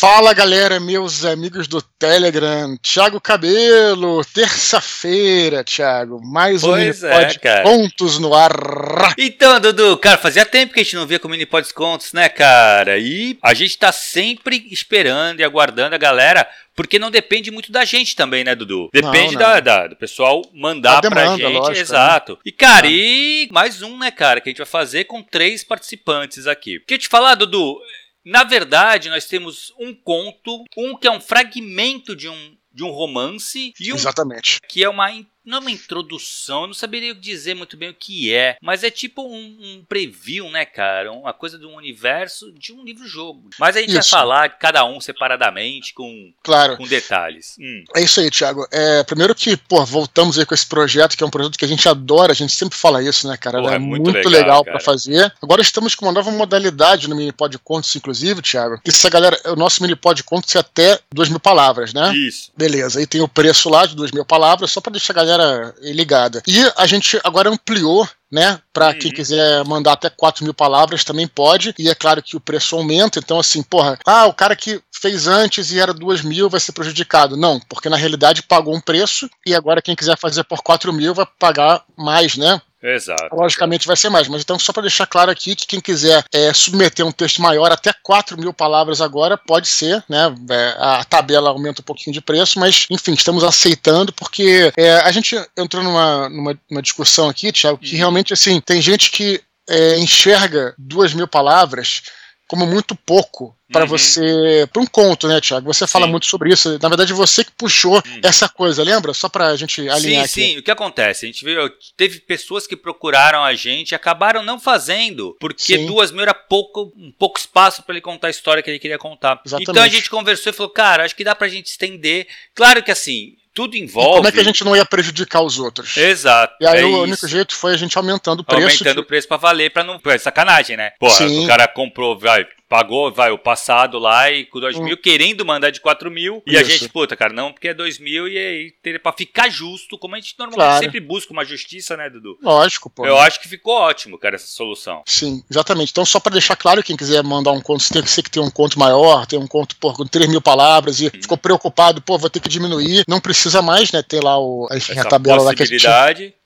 Fala galera, meus amigos do Telegram, Thiago Cabelo, terça-feira, Thiago, mais um Pois Minipod é. Contos no ar. Então, Dudu, cara, fazia tempo que a gente não via com o Minipod Descontos, né, cara? E a gente tá sempre esperando e aguardando a galera, porque não depende muito da gente também, né, Dudu? Depende Não, da- não. da- do pessoal mandar Da pra demanda, gente. lógico, né? exato. E, cara, e mais um, né, cara, que a gente vai fazer com três participantes aqui. Queria te falar, Dudu, na verdade, nós temos um conto, um que é um fragmento de um, de um romance e um Exatamente. que é uma não é uma introdução, eu não saberia dizer muito bem o que é, mas é tipo um, um preview, né, cara? Uma coisa de um universo de um livro-jogo. Mas a gente vai Isso. falar cada um separadamente, com, Claro. com detalhes. Hum, É isso aí, Thiago. É, primeiro que, pô, voltamos aí com esse projeto, que é um projeto que a gente adora, a gente sempre fala isso, né, cara? É é muito muito, legal, legal, pra fazer. Agora estamos com uma nova modalidade no Minipod Contos, inclusive, Thiago. Essa galera, o nosso Minipod Contos é até duas mil palavras, né? Isso. Beleza, aí tem o preço lá de duas mil palavras, só pra deixar a galera ligada. E a gente agora ampliou, né? Pra quem Uhum. quiser mandar até 4 mil palavras também pode. E é claro que o preço aumenta, então assim, porra, ah, o cara que fez antes e era duas mil vai ser prejudicado. Não, porque na realidade pagou um preço e agora quem quiser fazer por 4 mil vai pagar mais, né? Exato. Logicamente vai ser mais, mas então só para deixar claro aqui que quem quiser é, submeter um texto maior, até 4 mil palavras agora, pode ser, né? É, a tabela aumenta um pouquinho de preço, mas enfim, estamos aceitando porque é, a gente entrou numa, numa, numa discussão aqui, Thiago, que Uhum. realmente assim, tem gente que é, enxerga duas mil palavras como muito pouco para Uhum. você para um conto, né, Thiago? Você fala Sim. muito sobre isso. Na verdade, você que puxou essa coisa, lembra? Só pra gente alinhar Sim, aqui. sim. O que acontece? A gente viu, teve pessoas que procuraram a gente e acabaram não fazendo, porque Sim. duas mil era pouco, um pouco espaço para ele contar a história que ele queria contar. Exatamente. Então a gente conversou e falou, cara, acho que dá pra gente estender. Claro que assim, tudo E envolve. como é que a gente não ia prejudicar os outros? Exato. E aí é o isso. único jeito foi a gente aumentando o preço. Aumentando o preço pra valer, pra não. É sacanagem, né? Porra, Sim. o cara comprou, vai, pagou, vai, o passado lá e com 2 Hum. mil, querendo mandar de 4 mil. E a gente, puta, cara, não, porque é 2 mil e aí teria pra ficar justo, como a gente normalmente Claro. sempre busca uma justiça, né, Dudu? Lógico, pô. Eu acho que ficou ótimo, cara, essa solução. Sim, exatamente. Então, só para deixar claro, quem quiser mandar um conto, tem que ser que tem um conto maior, tem um conto pô, com 3 mil palavras e ficou preocupado, pô, vou ter que diminuir. Não precisa mais, né? Tem lá o, enfim, a tabela lá que a gente.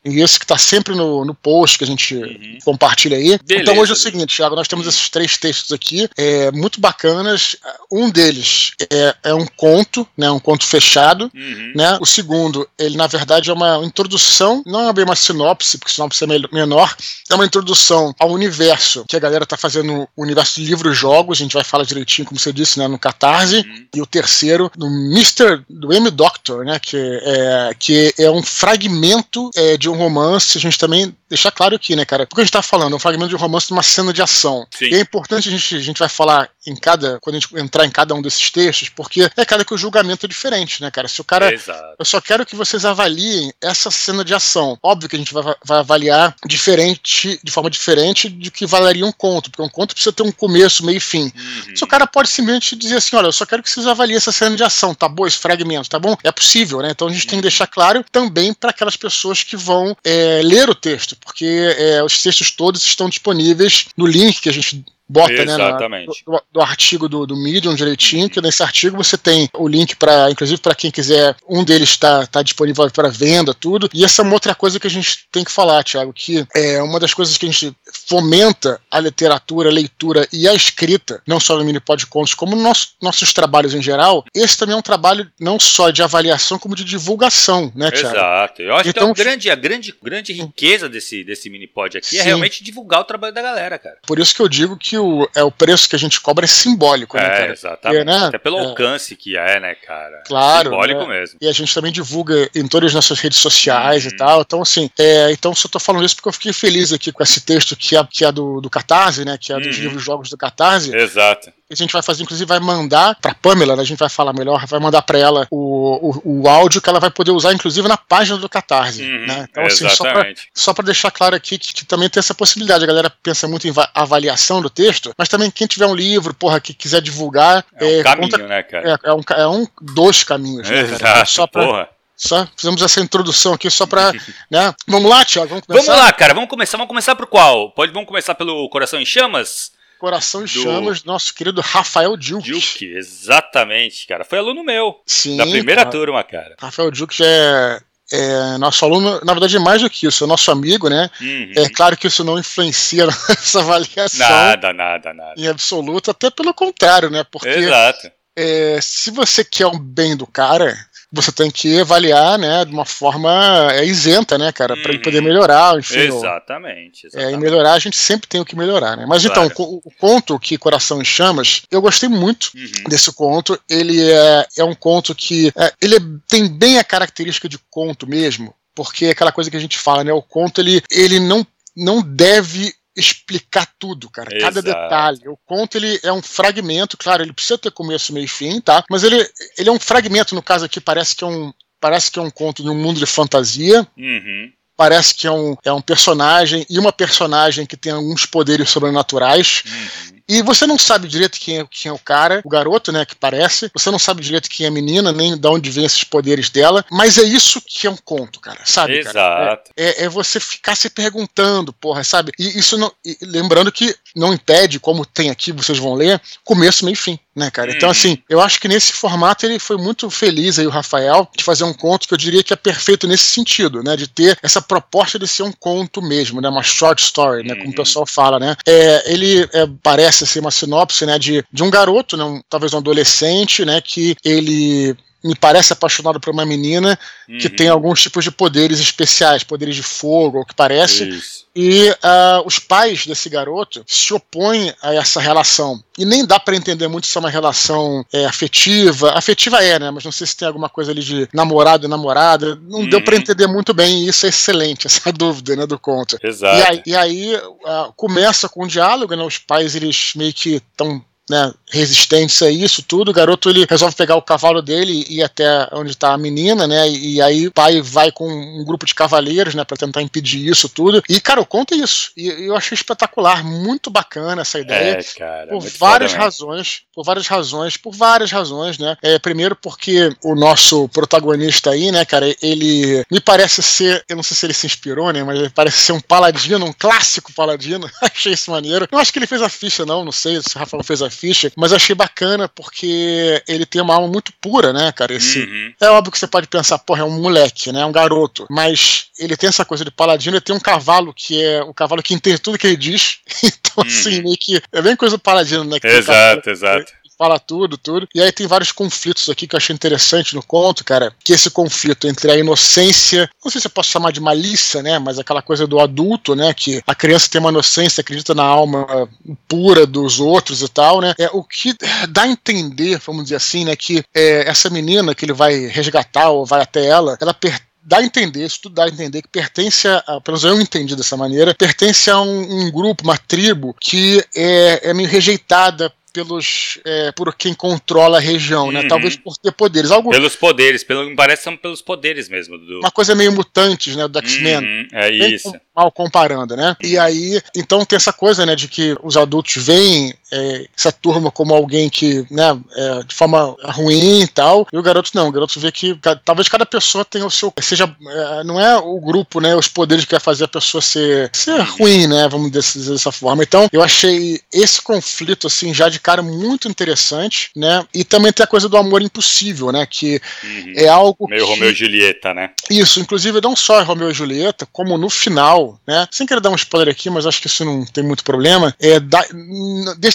E esse que tá sempre no, no post que a gente Uhum. compartilha aí. Beleza. Então hoje é o seguinte, Thiago, nós temos esses três textos aqui, é, muito bacanas. Um deles é, é um conto, né? Um conto fechado. Uhum. né? O segundo, ele na verdade é uma introdução, não é bem uma sinopse, porque sinopse é menor, é uma introdução ao universo que a galera tá fazendo, o universo de livros-jogos, a gente vai falar direitinho, como você disse, né, no Catarse. Uhum. E o terceiro, do Mr. do M. Doctor, né? Que é, que é um fragmento é, de um romance. A gente também deixar claro aqui, né, cara? Porque a gente tá falando, é um fragmento de um romance de uma cena de ação. Sim. E é importante a gente, a gente vai falar em cada. Quando a gente entrar em cada um desses textos, porque é cada que o julgamento é diferente, né, cara? Se o cara. Exato. Eu só quero que vocês avaliem essa cena de ação. Óbvio que a gente vai, vai avaliar diferente, de forma diferente de que valeria um conto, porque um conto precisa ter um começo, meio e fim. Uhum. Se o cara pode simplesmente dizer assim: olha, eu só quero que vocês avaliem essa cena de ação, tá bom? Esse fragmento, tá bom? É possível, né? Então a gente tem que deixar claro também para aquelas pessoas que vão é, ler o texto, porque é, os textos todos estão disponíveis no link que a gente bota, né? na- do, do artigo do, do Medium direitinho, que nesse artigo você tem o link para, inclusive para quem quiser, um deles está tá disponível para venda, tudo. E essa é uma outra coisa que a gente tem que falar, Thiago, que é uma das coisas que a gente fomenta a literatura, a leitura e a escrita, não só no Minipod Contos, como nos nosso, nossos trabalhos em geral. Esse também é um trabalho não só de avaliação, como de divulgação, né, Thiago? Exato. Eu acho Então, que é o grande, a grande, grande riqueza desse, desse mini pod aqui é Sim. realmente divulgar o trabalho da galera, cara. Por isso que eu digo que o, é, o preço que a gente cobra é simbólico, né, É, cara? exatamente. É, né? Até pelo É. alcance que é, né, cara? Claro, Simbólico né? mesmo. E a gente também divulga em todas as nossas redes sociais Uhum. e tal. Então, assim, é, então só tô falando isso porque eu fiquei feliz aqui com esse texto que é, que é do, do Catarse, né? Que é dos Uhum. livros jogos do Catarse. Exato. A gente vai fazer, inclusive, vai mandar pra Pamela, né, a gente vai falar melhor, vai mandar pra ela o, o, o áudio que ela vai poder usar, inclusive, na página do Catarse. Uhum, né? Então, assim, Exatamente. só pra deixar claro aqui que, que também tem essa possibilidade. A galera pensa muito em va- avaliação do texto, mas também quem tiver um livro, porra, que quiser divulgar. É um caminho, conta- né, cara? é, é um, é um dos caminhos, né, cara? Exato, Só pra, porra. só fizemos essa introdução aqui só pra. né? Vamos lá, Tiago, vamos começar? Vamos lá, cara, vamos começar. Vamos começar por qual? Pode, vamos começar pelo Coração em Chamas? Coração e do... Chamas, nosso querido Rafael Duke. Duke, exatamente, cara. Foi aluno meu. Sim. Da primeira cara. turma, cara. Rafael Duke é é, nosso aluno, na verdade, é mais do que isso, é nosso amigo, né? Uhum. É claro que isso não influencia nessa avaliação. Nada, nada, nada. Em absoluto, até pelo contrário, né? Porque Exato. É, se você quer o bem do cara, você tem que avaliar, né, de uma forma é, isenta, né, cara, para ele poder uhum. melhorar, enfim. Exatamente. exatamente. É, e melhorar a gente sempre tem o que melhorar, né? Mas então, claro. então, o, o, conto que Coração em Chamas, eu gostei muito uhum. desse conto. Ele é, é um conto que é, ele é, tem bem a característica de conto mesmo, porque é aquela coisa que a gente fala, né? O conto ele, ele não não deve explicar tudo, cara. Exato. Cada detalhe. O conto ele é um fragmento, claro, ele precisa ter começo, meio e fim, tá? Mas ele, ele é um fragmento, no caso aqui, parece que é um. Parece que é um conto de um mundo de fantasia. Uhum parece que é um, é um personagem e uma personagem que tem alguns poderes sobrenaturais. Uhum. E você não sabe direito quem é, quem é o cara, o garoto, né, que parece. Você não sabe direito quem é a menina, nem de onde vem esses poderes dela. Mas é isso que é um conto, cara, sabe? Exato. Cara? É, é, é, você ficar se perguntando, porra, sabe? E isso não. E lembrando que não impede, como tem aqui, vocês vão ler, começo, meio e fim, né, cara? Então, uhum. assim, eu acho que nesse formato ele foi muito feliz aí, o Rafael, de fazer um conto que eu diria que é perfeito nesse sentido, né? De ter essa proposta de ser um conto mesmo, né? Uma short story, né? Como o uhum. pessoal fala, né? É, ele é, parece ser uma sinopse, né? De, de um garoto, né? Um, talvez um adolescente, né? Que ele me parece apaixonado por uma menina uhum. que tem alguns tipos de poderes especiais, poderes de fogo, o que parece. Isso. E uh, os pais desse garoto se opõem a essa relação. E nem dá para entender muito se é uma relação é, afetiva. Afetiva é, né? Mas não sei se tem alguma coisa ali de namorado e namorada. Não uhum. deu para entender muito bem. E isso é excelente, essa dúvida, né, do conto. Exato. E aí, e aí uh, começa com um diálogo, né? Os pais, eles meio que estão né, resistentes a isso tudo. O garoto ele resolve pegar o cavalo dele e ir até onde está a menina, né? E, e, aí o pai vai com um grupo de cavaleiros, né, para tentar impedir isso tudo. E cara, eu conto isso. E eu achei espetacular, muito bacana essa ideia. É, cara, por várias razões, por várias razões, por várias razões, né? É, primeiro porque o nosso protagonista aí, né, cara, ele me parece ser, eu não sei se ele se inspirou, né, mas ele parece ser um paladino, um clássico paladino. achei isso maneiro. Eu acho que ele fez a ficha não, não sei se o Rafael fez a Fischer, mas achei bacana porque ele tem uma alma muito pura, né, cara? Esse, uhum. É óbvio que você pode pensar, porra, é um moleque, né? É um garoto. Mas ele tem essa coisa de paladino, ele tem um cavalo que é o cavalo que entende tudo que ele diz. Então, assim, uhum. assim, meio que. É bem coisa do paladino, né? exato, exato fala tudo, tudo. E aí tem vários conflitos aqui que eu achei interessante no conto, cara. Que esse conflito entre a inocência, não sei se eu posso chamar de malícia, né? Mas aquela coisa do adulto, né? Que a criança tem uma inocência, acredita na alma pura dos outros e tal, né? É o que dá a entender, vamos dizer assim, né? Que é, essa menina que ele vai resgatar ou vai até ela, ela pertence dá a entender, isso tudo dá a entender que pertence a, pelo menos eu entendi dessa maneira, pertence a um, um grupo, uma tribo que é, é meio rejeitada pelos é, por quem controla a região, né? uhum. Talvez por ter poderes. Algo... Pelos poderes, pelo me parece são pelos poderes mesmo. Do... Uma coisa meio mutantes, né? Do X-Men. Uhum. É isso. Mal comparando, né? E aí, então tem essa coisa, né? De que os adultos veem é, essa turma como alguém que, né? É, de forma ruim e tal. E o garoto não. O garoto vê que talvez cada pessoa tenha o seu. Seja. É, não é o grupo, né? Os poderes que vai fazer a pessoa ser, ser ruim, né? Vamos dizer dessa forma. Então, eu achei esse conflito, assim, já de cara muito interessante, né? E também tem a coisa do amor impossível, né? Que uhum. é algo. Meio que... Romeu e Julieta, né? Isso, inclusive não só Romeu e Julieta, como no final, né? Sem querer dar um spoiler aqui, mas acho que isso não tem muito problema. É, dá,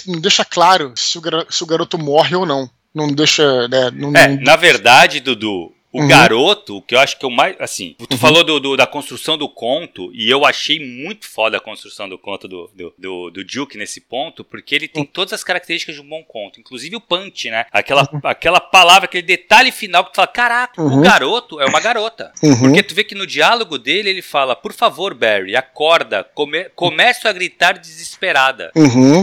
não deixa claro se o, se o garoto morre ou não não deixa. Né, não, é, não... na verdade, Dudu, o uhum. garoto, o que eu acho que é o mais. Assim, tu uhum. falou do, do, da construção do conto, e eu achei muito foda a construção do conto do, do, do, do Duke nesse ponto, porque ele tem uhum. todas as características de um bom conto, inclusive o punch, né? Aquela, uhum. aquela palavra, aquele detalhe final que tu fala: caraca, o uhum. garoto é uma garota. Uhum. Porque tu vê que no diálogo dele ele fala: por favor, Barry, acorda, come, começo a gritar desesperada.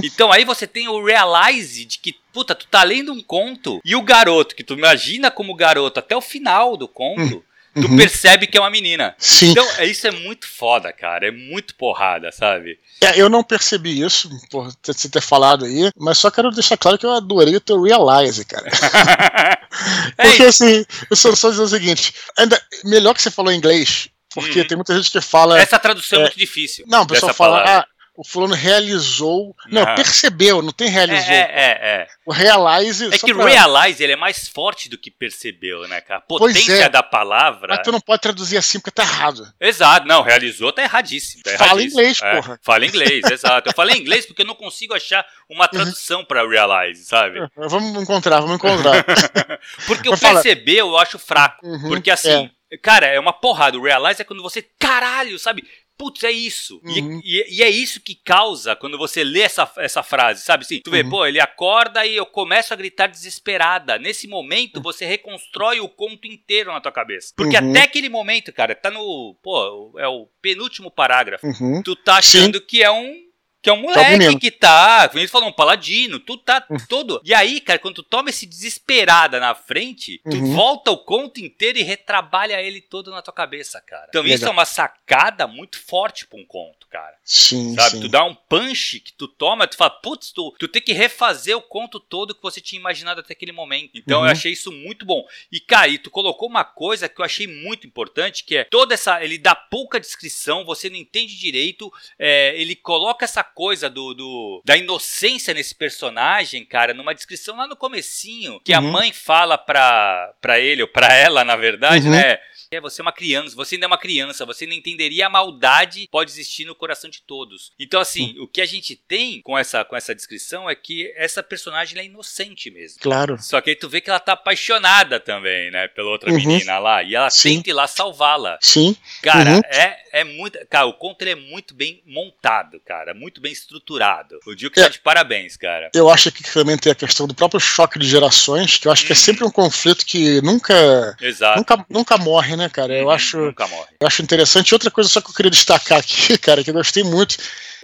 Então aí você tem o realize de que puta, tu tá lendo um conto e o garoto, que tu imagina como garoto até o final do conto. Hum. Tu uhum. percebe que é uma menina. Sim. Então, é, isso é muito foda, cara. É muito porrada, sabe? É, eu não percebi isso, por você ter falado aí, mas só quero deixar claro que eu adorei o teu Realize, cara. Porque é assim, eu só, só dizer o seguinte: ainda, melhor que você falou em inglês, porque hum. tem muita gente que fala. Essa tradução é, é muito difícil. Não, o pessoal fala, ah, o fulano realizou. Não, não, percebeu, não tem realizou. É, é, é. O realize. É que pra... realize ele é mais forte do que percebeu, né, cara? A potência é. da palavra. Mas tu não pode traduzir assim porque tá errado. Exato, não, realizou tá erradíssimo. Tá Fala inglês, é, porra. Fala inglês, exato. Eu falei inglês porque eu não consigo achar uma tradução uhum. pra realize, sabe? É, vamos encontrar, vamos encontrar. porque o percebeu eu acho fraco. Uhum, porque assim. É. Cara, é uma porrada. O realize é quando você, caralho, sabe? Putz, é isso. Uhum. E, e, e, é isso que causa quando você lê essa, essa frase, sabe? Assim, tu vê, uhum. pô, ele acorda e eu começo a gritar desesperada. Nesse momento, você reconstrói o conto inteiro na tua cabeça. Porque uhum. até aquele momento, cara, tá no. Pô, é o penúltimo parágrafo. Uhum. Tu tá achando Sim. que é um que é um tá moleque tá que tá, como ele falou, um paladino, tu tá uhum. todo. E aí, cara, quando tu toma esse desesperada na frente, tu uhum. volta o conto inteiro e retrabalha ele todo na tua cabeça, cara. Então Legal. isso é uma sacada muito forte pra um conto, cara. Sim, Sabe? Sim. Tu dá um punch que tu toma, tu fala, putz, tu, tu tem que refazer o conto todo que você tinha imaginado até aquele momento. Então uhum. eu achei isso muito bom. E, cara, e tu colocou uma coisa que eu achei muito importante, que é toda essa. Ele dá pouca descrição, você não entende direito, é, ele coloca essa coisa do, do, da inocência nesse personagem, cara, numa descrição lá no comecinho, que uhum. a mãe fala pra, pra ele, ou pra ela, na verdade, uhum. né? É, você é uma criança, você ainda é uma criança, você não entenderia a maldade que pode existir no coração de todos. Então, assim, o que a gente tem com essa, com essa descrição é que essa personagem é inocente mesmo. Claro. Só que aí tu vê que ela tá apaixonada também, né, pela outra uhum. menina lá, e ela Sim. tenta ir lá salvá-la. Sim. Cara, uhum. é, é muito. Cara, o conto ele é muito bem montado, cara, muito bem estruturado. O Duke é. tá de parabéns, cara. Eu acho que também tem a questão do próprio choque de gerações, que eu acho que é uhum. sempre um conflito que nunca. Exato. Nunca, nunca morre, né, cara? Eu uhum, acho. Nunca morre. Eu acho interessante. Outra coisa só que eu queria destacar aqui, cara, que eu gostei muito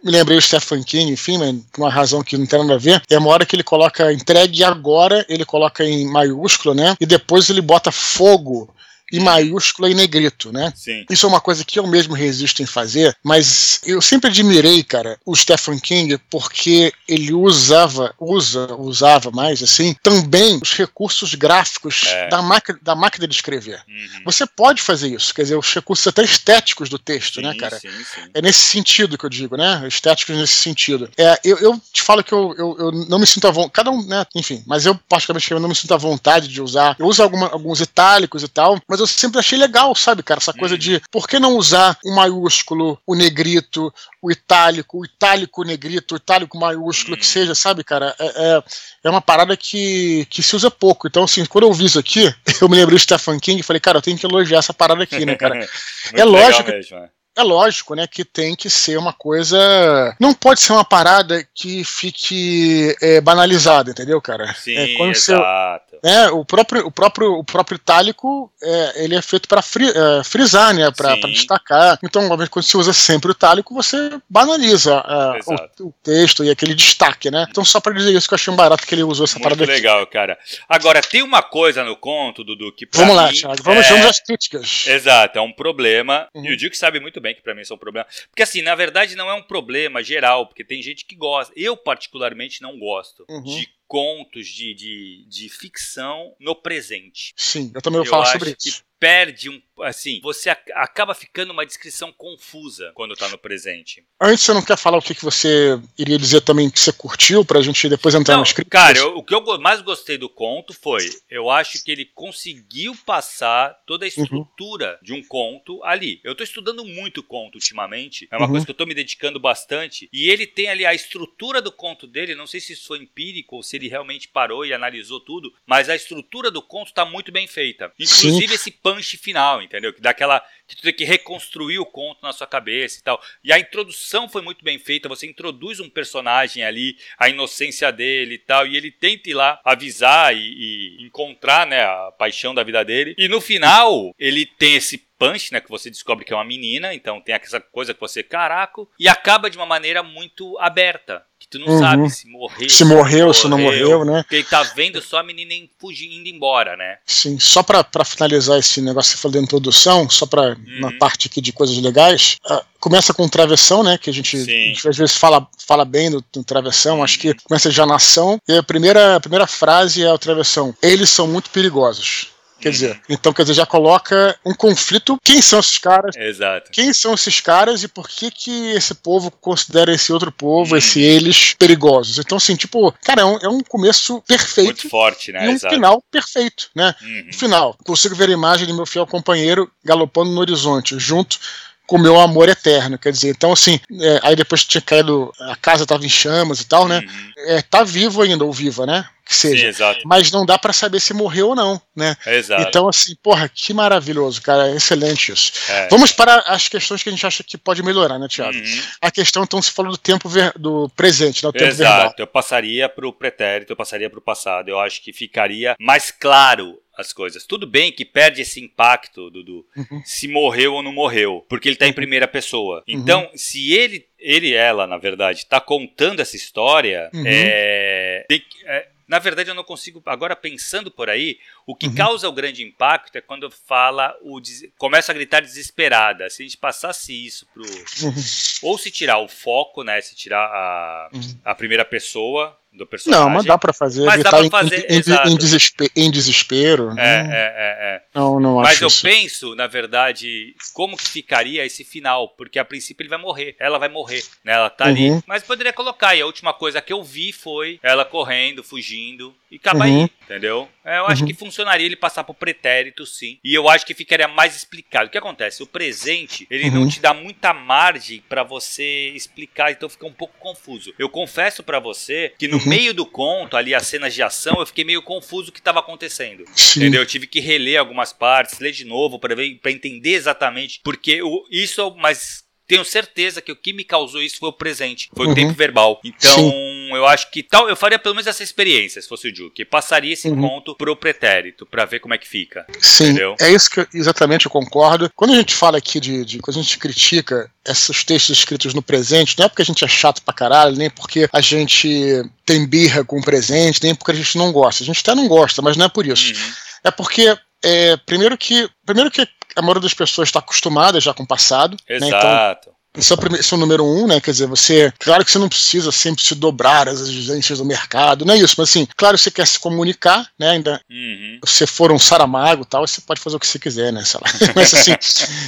me lembrei do Stephen King, enfim, mas por uma razão que não tem nada a ver. É uma hora que ele coloca entregue agora, ele coloca em maiúsculo, né? E depois ele bota fogo em maiúscula e negrito, né? Sim. Isso é uma coisa que eu mesmo resisto em fazer, mas eu sempre admirei, cara, o Stephen King porque ele usava, usa, usava mais assim, também os recursos gráficos é. da, máquina, da máquina de escrever. Uhum. Você pode fazer isso, quer dizer, os recursos até estéticos do texto, né, sim, né, cara? Sim, sim. É nesse sentido que eu digo, né? Estéticos nesse sentido. É, eu, eu te falo que eu, eu, eu não me sinto à vontade, cada um, né? Enfim, mas eu particularmente eu não me sinto à vontade de usar. Eu uso alguma, alguns itálicos e tal, mas eu sempre achei legal, sabe, cara? Essa coisa uhum. de por que não usar o maiúsculo, o negrito, o itálico, o itálico negrito, o itálico maiúsculo, que uhum. seja, sabe, cara? É, é, é, uma parada que, que se usa pouco. Então, assim, quando eu vi isso aqui, eu me lembrei do Stephen King e falei, cara, eu tenho que elogiar essa parada aqui, né, cara? é lógico. Mesmo, né? É lógico, né, que tem que ser uma coisa. Não pode ser uma parada que fique é, banalizada, entendeu, cara? Sim, é, quando exato. Você, né, o próprio, o próprio, o próprio itálico, é, ele é feito para fri, é, frisar, né, para destacar. Então, quando você usa sempre o itálico, você banaliza é, o, o, texto e aquele destaque, né? Então, só para dizer isso que eu achei um barato que ele usou essa Muito parada legal, aqui. cara. Agora, tem uma coisa no conto, Dudu, que Vamos mim, lá, Thiago. Vamos, vamos às críticas. Exato, é um problema. Uhum. E o Duke sabe muito bem que para mim isso é um problema. Porque assim, na verdade não é um problema geral, porque tem gente que gosta. Eu particularmente não gosto uhum. de contos de, de, de ficção no presente. Sim, eu também eu falar sobre isso perde um. Assim, você acaba ficando uma descrição confusa quando tá no presente. Antes, você não quer falar o que, que você iria dizer também que você curtiu, pra gente depois entrar não, no script? Cara, eu, o que eu mais gostei do conto foi: eu acho que ele conseguiu passar toda a uhum. estrutura uhum. de um conto ali. Eu tô estudando muito conto ultimamente, é uma uhum. coisa que eu tô me dedicando bastante, e ele tem ali a estrutura do conto dele, não sei se isso foi empírico ou se ele realmente parou e analisou tudo, mas a estrutura do conto tá muito bem feita. Inclusive Sim. esse punch final, entendeu? Que dá aquela. Que tu tem que reconstruir o conto na sua cabeça e tal. E a introdução foi muito bem feita, você introduz um personagem ali, a inocência dele e tal, e ele tenta ir lá avisar e, e encontrar, né, a paixão da vida dele. E no final, ele tem esse punch, né, que você descobre que é uma menina, então tem essa coisa que você caraco, e acaba de uma maneira muito aberta que tu não uhum. sabe se morreu. Se morreu, se não morreu, né? Porque ele tá vendo só a menina fugindo, indo embora, né? Sim, só pra, pra finalizar esse negócio que você falou da introdução, só pra uhum. na parte aqui de coisas legais, uh, começa com travessão, né? Que a gente, a gente, às vezes fala, fala bem do, do travessão, uhum. acho que começa já na ação, e a primeira, a primeira frase é o travessão. Eles são muito perigosos. Quer uhum. dizer, então, quer dizer, já coloca um conflito. Quem são esses caras? Exato. Quem são esses caras e por que que esse povo considera esse outro povo, uhum. esse eles, perigosos? Então, assim, tipo, cara, é um, é um começo perfeito. Muito forte, né? E um Exato. final perfeito, né? Uhum. Final, consigo ver a imagem do meu fiel companheiro galopando no horizonte, junto com o meu amor eterno. Quer dizer, então assim, é, aí depois que tinha caído, a casa estava em chamas e tal, né? Uhum. É, tá vivo ainda, ou viva, né? Que seja. Sim, Mas não dá para saber se morreu ou não, né? Exato. Então, assim, porra, que maravilhoso, cara. Excelente isso. É. Vamos para as questões que a gente acha que pode melhorar, né, Tiago? Uhum. A questão, então, se falou do tempo ver, do presente, né? O tempo Exato. verbal. Eu passaria para o pretérito, eu passaria para o passado. Eu acho que ficaria mais claro as coisas. Tudo bem que perde esse impacto, Dudu, uhum. se morreu ou não morreu, porque ele está em uhum. primeira pessoa. Uhum. Então, se ele, ele ela, na verdade, está contando essa história, uhum. é, é, na verdade, eu não consigo, agora pensando por aí, o que uhum. causa o grande impacto é quando fala, o começa a gritar desesperada. Se a gente passasse isso pro. Uhum. Ou se tirar o foco, né? Se tirar a, uhum. a primeira pessoa, do personagem. Não, mas dá pra fazer. Mas dá pra fazer, em, em, em, desespero, em desespero. É, né? é, é, é. Não, não mas acho eu isso. penso, na verdade, como que ficaria esse final, porque a princípio ele vai morrer, ela vai morrer, né? Ela tá uhum. ali, mas poderia colocar, e a última coisa que eu vi foi ela correndo, fugindo, e acaba uhum. aí, entendeu? É, eu acho uhum. que funcionaria ele passar pro pretérito, sim, e eu acho que ficaria mais explicado. O que acontece? O presente, ele não uhum. te dá muita margem para você explicar, então fica um pouco confuso. Eu confesso para você que no uhum. meio do conto, ali as cenas de ação, eu fiquei meio confuso o que estava acontecendo. Sim. Entendeu? Eu tive que reler algumas partes, ler de novo para ver, para entender exatamente porque o, isso, mas tenho certeza que o que me causou isso foi o presente, foi uhum. o tempo verbal. Então, Sim. eu acho que tal, eu faria pelo menos essa experiência, se fosse o Duke, passaria esse uhum. ponto pro pretérito, para ver como é que fica. Sim, entendeu? é isso que eu, exatamente eu concordo. Quando a gente fala aqui de, de, quando a gente critica esses textos escritos no presente, não é porque a gente é chato pra caralho, nem porque a gente tem birra com o presente, nem porque a gente não gosta. A gente até não gosta, mas não é por isso. Uhum. É porque é, primeiro que primeiro que a maioria das pessoas está acostumada já com o passado. Exato. Né? Então, esse é, o primeiro, esse é o número um, né? Quer dizer, você. Claro que você não precisa sempre se dobrar as exigências do mercado, não é isso, mas assim, claro, você quer se comunicar, né? Ainda. Uhum. Se for um Saramago tal, você pode fazer o que você quiser, né? Sei lá. Mas assim,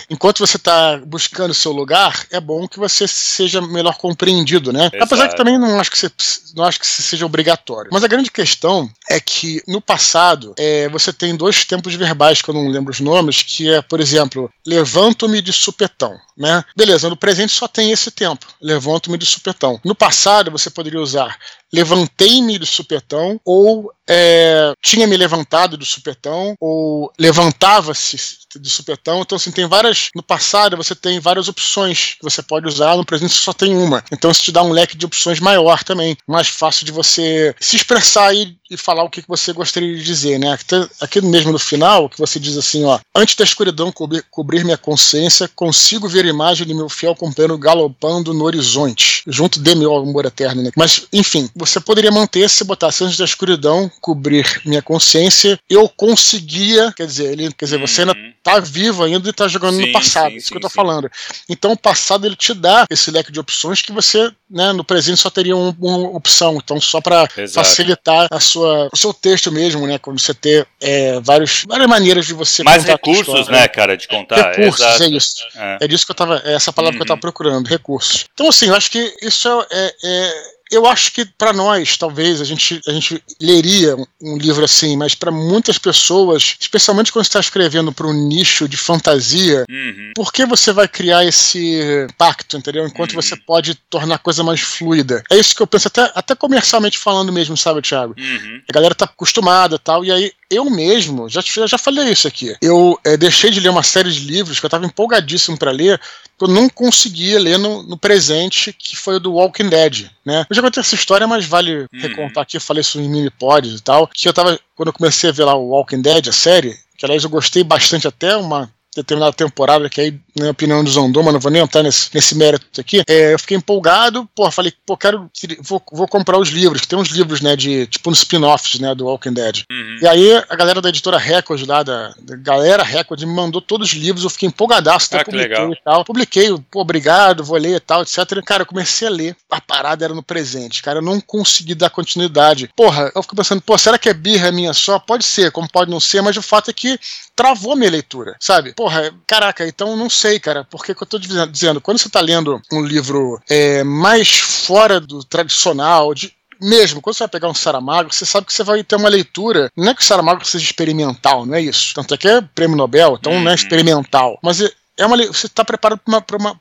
enquanto você está buscando o seu lugar, é bom que você seja melhor compreendido, né? Exato. Apesar que também não acho que, você, não acho que seja obrigatório. Mas a grande questão é que no passado é, você tem dois tempos verbais que eu não lembro os nomes, que é, por exemplo, levanto-me de supetão, né? Beleza, no presente presente só tem esse tempo. Levanto-me de supetão. No passado, você poderia usar levantei-me do supetão ou é, tinha me levantado do supetão ou levantava-se do supetão. Então, assim, tem várias. No passado, você tem várias opções que você pode usar, no presente, só tem uma. Então, isso te dá um leque de opções maior também. Mais fácil de você se expressar e, e falar o que você gostaria de dizer, né? Aqui, aqui mesmo no final, que você diz assim: ó, antes da escuridão cobrir, cobrir minha consciência, consigo ver a imagem de meu fiel companheiro galopando no horizonte, junto de meu amor eterno, né? Mas, enfim, você poderia manter se botasse antes da escuridão cobrir minha consciência, eu conseguia, quer dizer, ele, quer dizer, uhum. você ainda uhum. tá vivo ainda e tá jogando sim, no passado, sim, isso sim, que eu tô falando. Então o passado ele te dá esse leque de opções que você, né, no presente só teria um, uma opção, então só para facilitar a sua, o seu texto mesmo, né, quando você ter é, vários, várias maneiras de você mais recursos, história, né, cara, de contar. Recursos, Exato. é isso. É. é disso que eu tava, é essa palavra uhum. que eu tava uhum. procurando, recursos. Então assim, eu acho que isso é, é eu acho que para nós, talvez, a gente, a gente leria um livro assim, mas para muitas pessoas, especialmente quando está escrevendo para um nicho de fantasia, uhum. por que você vai criar esse pacto, entendeu? Enquanto uhum. você pode tornar a coisa mais fluida. É isso que eu penso, até, até comercialmente falando mesmo, sabe, Thiago? Uhum. A galera tá acostumada tal, e aí eu mesmo, já, já falei isso aqui, eu é, deixei de ler uma série de livros que eu estava empolgadíssimo para ler, que eu não conseguia ler no, no, presente, que foi o do Walking Dead, né? Eu já contei essa história, mas vale uhum. recontar aqui, eu falei isso em mini pods e tal, que eu tava, quando eu comecei a ver lá o Walking Dead, a série, que aliás eu gostei bastante até uma determinada temporada, que aí, na minha opinião, desandou, mas não vou nem entrar nesse, nesse mérito aqui. É, eu fiquei empolgado, pô, falei, pô, quero, vou, vou comprar os livros, que tem uns livros, né, de, tipo, uns spin-offs, né, do Walking Dead. Uhum. E aí, a galera da editora Record lá, da, da galera Record, me mandou todos os livros, eu fiquei empolgadaço, até ah, publiquei e tal. Publiquei, pô, obrigado, vou ler e tal, etc. Cara, eu comecei a ler, a parada era no presente, cara, eu não consegui dar continuidade. Porra, eu fico pensando, pô, será que é birra minha só? Pode ser, como pode não ser, mas o fato é que travou minha leitura, sabe? Porra, caraca, então não sei, cara, porque que eu tô dizendo, quando você tá lendo um livro é, mais fora do tradicional, de, mesmo, quando você vai pegar um Saramago, você sabe que você vai ter uma leitura. Não é que o Saramago seja experimental, não é isso. Tanto é que é prêmio Nobel, então uhum. não é experimental. Mas é, uma, você está preparado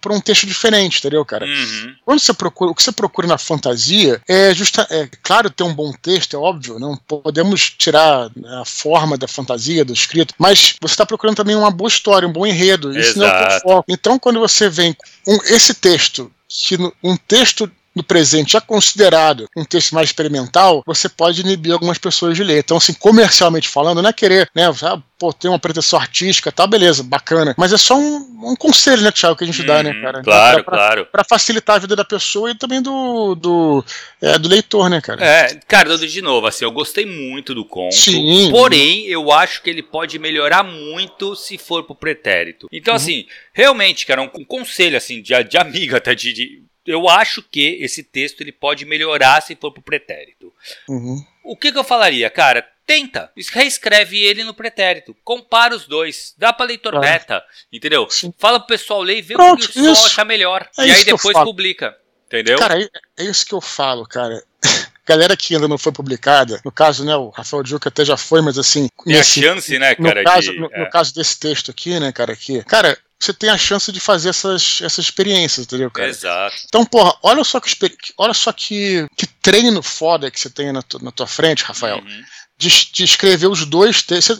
para um texto diferente, entendeu, cara? Uhum. Quando você procura, o que você procura na fantasia é justa, é claro ter um bom texto, é óbvio, não podemos tirar a forma da fantasia, do escrito, mas você está procurando também uma boa história, um bom enredo. Isso não é o foco. Então, quando você vem com esse texto, que um texto no presente é considerado um texto mais experimental, você pode inibir algumas pessoas de ler. Então, assim, comercialmente falando, não é querer, né? Ah, pô, ter uma pretensão artística, tá, beleza, bacana. Mas é só um, um conselho, né, Thiago, que a gente dá, né, uhum, cara? Claro, pra, claro. Pra facilitar a vida da pessoa e também do, do, é, do leitor, né, cara? É, cara, de novo, assim, eu gostei muito do conto. Sim. Porém, eu acho que ele pode melhorar muito se for pro pretérito. Então, uhum. assim, realmente, cara, um, um conselho, assim, de, de amigo até, de, de eu acho que esse texto ele pode melhorar se for pro pretérito. Uhum. O que, que, eu falaria, cara? Tenta, reescreve ele no pretérito, compara os dois, dá pra leitor claro. beta, entendeu? Sim. Fala pro pessoal ler e vê Pronto, o que o pessoal achar melhor. É e aí depois publica, entendeu? Cara, é, é isso que eu falo, cara galera que ainda não foi publicada, no caso, né, o Rafael Juca até já foi, mas assim. Tem nesse, a chance, né, cara? No caso, de, no, é. no, caso desse texto aqui, né, cara, aqui. Cara, você tem a chance de fazer essas, essas experiências, entendeu, cara? Exato. Então, porra, olha só que, olha só que, que treino foda que você tem na, tu, na tua frente, Rafael. Uhum. De, de, escrever os dois textos.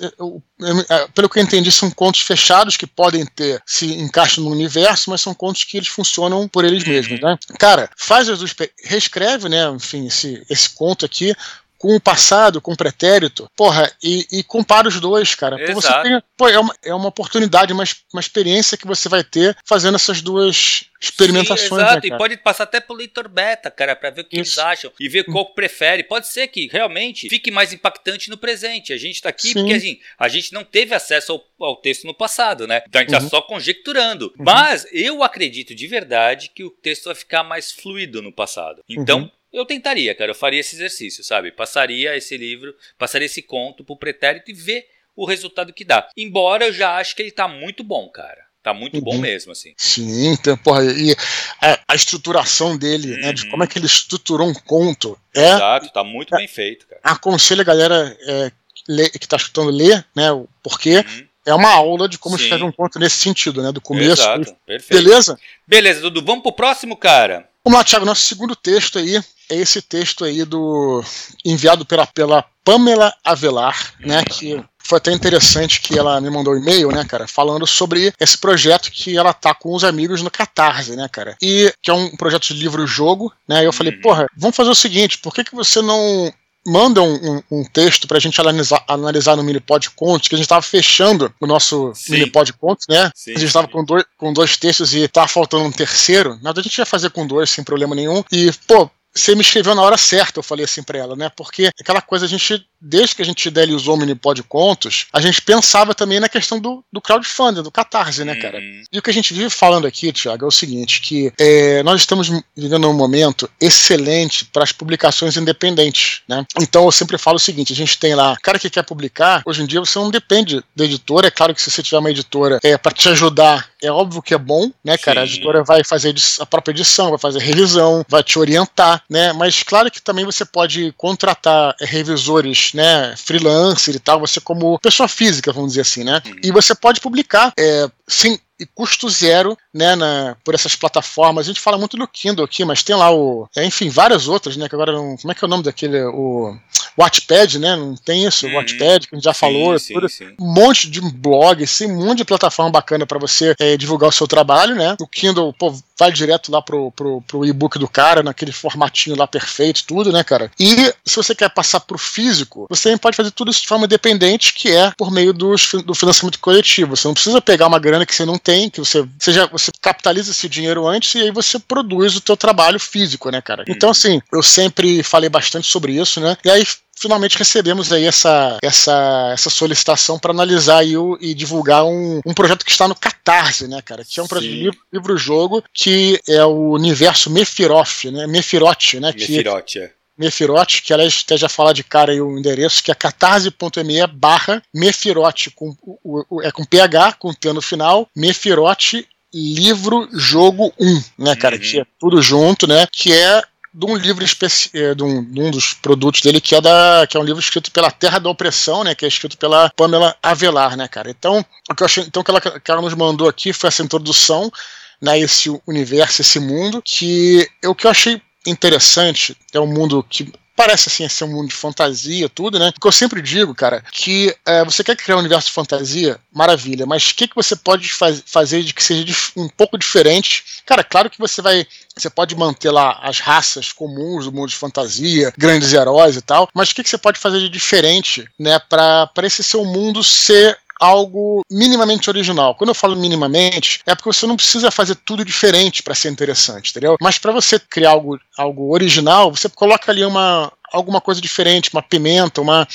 Pelo que eu entendi, são contos fechados que podem ter, se encaixam no universo, mas são contos que eles funcionam por eles uhum. mesmos, né? Cara, faz as duas. Reescreve, né? Enfim, esse, esse conto aqui com o passado, com o pretérito, porra, e, e compara os dois, cara. Pô, você tem, pô, é, uma, é uma oportunidade, uma, uma experiência que você vai ter fazendo essas duas experimentações. Sim, exato, né, e pode passar até pro leitor beta, cara, para ver o que Isso. eles acham e ver qual prefere. Pode ser que realmente fique mais impactante no presente. A gente tá aqui Sim. porque assim, a gente não teve acesso ao, ao, texto no passado, né? Então a gente tá uhum. tá só conjecturando. Uhum. Mas eu acredito de verdade que o texto vai ficar mais fluido no passado. Então, uhum eu tentaria, cara, eu faria esse exercício, sabe? Passaria esse livro, passaria esse conto pro pretérito e ver o resultado que dá. Embora eu já acho que ele tá muito bom, cara. Tá muito uhum. bom mesmo, assim. Sim, então, porra, e a, a estruturação dele, uhum. né, de como é que ele estruturou um conto. É, Exato, tá muito é, bem feito, cara. Aconselho a galera é, que tá escutando ler, né, o porquê. Uhum. É uma aula de como escrever um conto nesse sentido, né, do começo. Exato, perfeito. Beleza? Beleza, Dudu, vamos pro próximo, cara. Vamos lá, Thiago, nosso segundo texto aí é esse texto aí do enviado pela, pela Pamela Avelar, né, que foi até interessante que ela me mandou um e-mail, né, cara, falando sobre esse projeto que ela tá com os amigos no Catarse, né, cara. E que é um projeto de livro-jogo, né? E eu falei, uhum. porra, vamos fazer o seguinte, por que, que você não manda um, um, um texto pra gente analisar, analisar no Minipod Contos, que a gente tava fechando o nosso sim. Minipod Contos, né? Sim, a gente tava com dois, com dois textos e tava faltando um terceiro. Nada, a gente ia fazer com dois sem problema nenhum. E, pô, você me escreveu na hora certa, eu falei assim pra ela, né? Porque aquela coisa, a gente, desde que a gente idealizou o Minipod Contos, a gente pensava também na questão do, do crowdfunding, do catarse, né, cara? Uhum. E o que a gente vive falando aqui, Tiago, é o seguinte: que é, nós estamos vivendo um momento excelente para as publicações independentes, né? Então eu sempre falo o seguinte: a gente tem lá, cara que quer publicar, hoje em dia você não depende da editora, é claro que se você tiver uma editora é, para te ajudar, é óbvio que é bom, né, cara? Sim. A editora vai fazer a própria edição, vai fazer revisão, vai te orientar né? Mas claro que também você pode contratar revisores, né, freelancer e tal, você como pessoa física, vamos dizer assim, né? E você pode publicar, é, sim, e custo zero, né, na, por essas plataformas. A gente fala muito do Kindle aqui, mas tem lá o, é, enfim, várias outras, né, que agora não, como é que é o nome daquele, o Watchpad, né? Não tem isso, hum, Watchpad, que a gente já sim, falou, sim, tudo, sim. um monte de blog, sim, um monte de plataforma bacana para você é, divulgar o seu trabalho, né? O Kindle, pô, vai direto lá pro, pro, pro e-book do cara, naquele formatinho lá perfeito, tudo, né, cara? E se você quer passar pro físico, você também pode fazer tudo isso de forma independente, que é por meio dos, do financiamento coletivo. Você não precisa pegar uma grana que você não tem, que você, seja, você capitaliza esse dinheiro antes e aí você produz o teu trabalho físico, né, cara? Então, assim, eu sempre falei bastante sobre isso, né? E aí finalmente recebemos aí essa, essa, essa solicitação para analisar e, e divulgar um, um projeto que está no Catarse, né, cara? Que é um livro-jogo que é o universo Mefiroth, né? Mefirote, né? Mefirote, é. Mefirote, que aliás até já fala de cara aí o endereço, que é catarse.me barra Mefirote, com, é com PH, com T no final, Mefirote livro jogo 1, né, cara? Uhum. Que é tudo junto, né? Que é de um livro é, de, um, de um dos produtos dele que é da que é um livro escrito pela Terra da Opressão, né, que é escrito pela Pamela Avelar, né, cara. Então, o que eu achei, então que ela, que ela nos mandou aqui foi essa introdução, né, esse universo, esse mundo, que o que eu achei interessante, é um mundo que parece assim ser um mundo de fantasia, tudo, né? Porque eu sempre digo, cara, que é, você quer criar um universo de fantasia, maravilha, mas o que, que você pode faz, fazer de que seja um pouco diferente? Cara, claro que você vai. Você pode manter lá as raças comuns do mundo de fantasia, grandes heróis e tal, mas o que, que você pode fazer de diferente, né, para esse seu mundo ser algo minimamente original. Quando eu falo minimamente, é porque você não precisa fazer tudo diferente para ser interessante, entendeu? Mas para você criar algo, algo original, você coloca ali uma alguma coisa diferente, uma pimenta, uma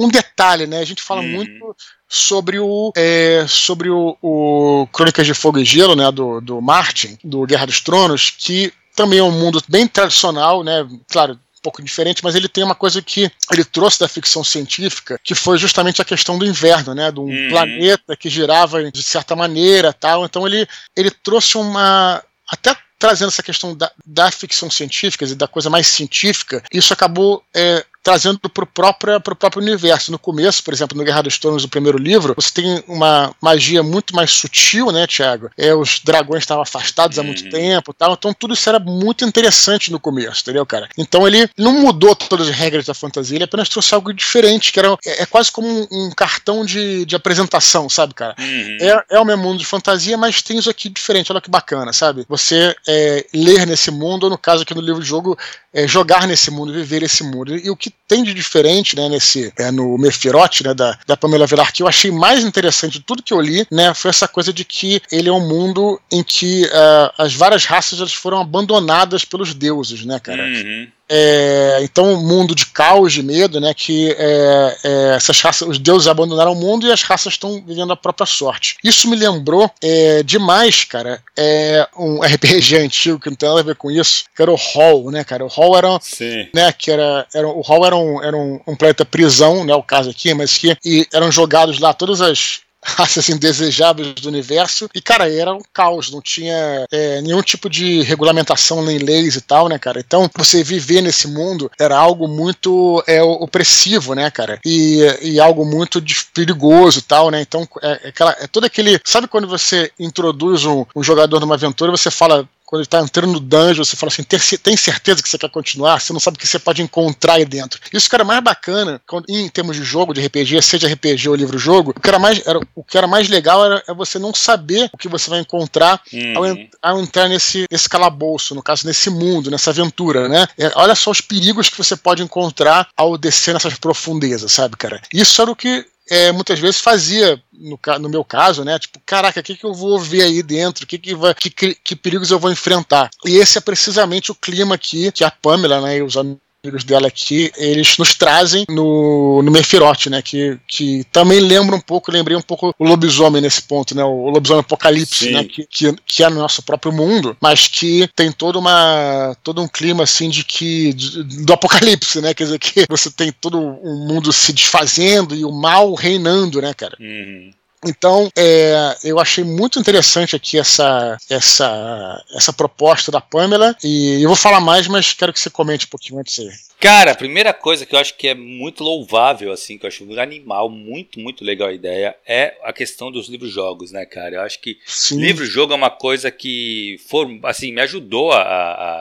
um detalhe, né? A gente fala hum. muito sobre o é, sobre o, o, Crônicas de Fogo e Gelo, né, do, do Martin, do Guerra dos Tronos, que também é um mundo bem tradicional, né? Claro, pouco diferente, mas ele tem uma coisa que ele trouxe da ficção científica, que foi justamente a questão do inverno, né? De um uhum. planeta que girava de certa maneira tal. Então ele, ele trouxe uma. Até trazendo essa questão da, da ficção científica e da coisa mais científica, isso acabou é, trazendo para o próprio, próprio universo. No começo, por exemplo, no Guerra dos Tronos, do primeiro livro, você tem uma magia muito mais sutil, né, Tiago? É, os dragões estavam afastados há muito uhum. tempo tal, então tudo isso era muito interessante no começo, entendeu, cara? Então ele não mudou todas as regras da fantasia, ele apenas trouxe algo diferente, que era, é, é quase como um, um, cartão de, de apresentação, sabe, cara? Uhum. É, é o mesmo mundo de fantasia, mas tem isso aqui diferente, olha que bacana, sabe? Você é, ler nesse mundo, ou no caso aqui no livro de jogo, é, jogar nesse mundo, viver esse mundo. E o que tem de diferente, né, nesse, é, no Mefirote, né, da, da Pamela Velar, que eu achei mais interessante de tudo que eu li, né, foi essa coisa de que ele é um mundo em que uh, as várias raças elas foram abandonadas pelos deuses, né, cara? Uhum. É, então, um mundo de caos, de medo, né? Que é, é, essas raças, os deuses abandonaram o mundo e as raças estão vivendo a própria sorte. Isso me lembrou é, demais, cara, é um RPG antigo que não tem nada a ver com isso, que era o Hall, né, cara? O Hall era, Sim. né? Que era, era o Hall era um, era um, um planeta prisão, né? O caso aqui, mas que e eram jogados lá todas as raças indesejáveis do universo. E, cara, era um caos, não tinha é, nenhum tipo de regulamentação nem leis e tal, né, cara? Então, você viver nesse mundo era algo muito é, opressivo, né, cara? E, e algo muito perigoso e tal, né? Então, é, é, aquela, é todo aquele. Sabe quando você introduz um, um jogador numa aventura você fala quando ele está entrando no dungeon, você fala assim, tem certeza que você quer continuar? Você não sabe o que você pode encontrar aí dentro. Isso que era mais bacana, em termos de jogo, de RPG, seja RPG ou livro-jogo, o que era mais, era, o que era mais legal era é você não saber o que você vai encontrar uhum. ao, ao, entrar nesse, nesse calabouço, no caso, nesse mundo, nessa aventura, né? É, olha só os perigos que você pode encontrar ao descer nessas profundezas, sabe, cara? Isso era o que é, muitas vezes fazia, no, no, meu caso, né? Tipo, caraca, o que, que eu vou ver aí dentro? Que, que, vai, que, que perigos eu vou enfrentar? E esse é precisamente o clima aqui que a Pamela, né, e os amigos dela aqui, eles nos trazem no, no Mefirote, né? Que, que também lembra um pouco, lembrei um pouco o lobisomem nesse ponto, né? O lobisomem apocalipse, Sim. né? Que, que, que, é no nosso próprio mundo, mas que tem toda uma, todo um clima assim de que. De, do apocalipse, né? Quer dizer, que você tem todo um mundo se desfazendo e o mal reinando, né, cara? Uhum. Então, é, eu achei muito interessante aqui essa, essa, essa proposta da Pamela. E eu vou falar mais, mas quero que você comente um pouquinho antes aí. Cara, a primeira coisa que eu acho que é muito louvável, assim, que eu acho muito animal, muito, muito legal a ideia, é a questão dos livros-jogos, né, cara? Eu acho que livro-jogo é uma coisa que, for, assim, me ajudou a,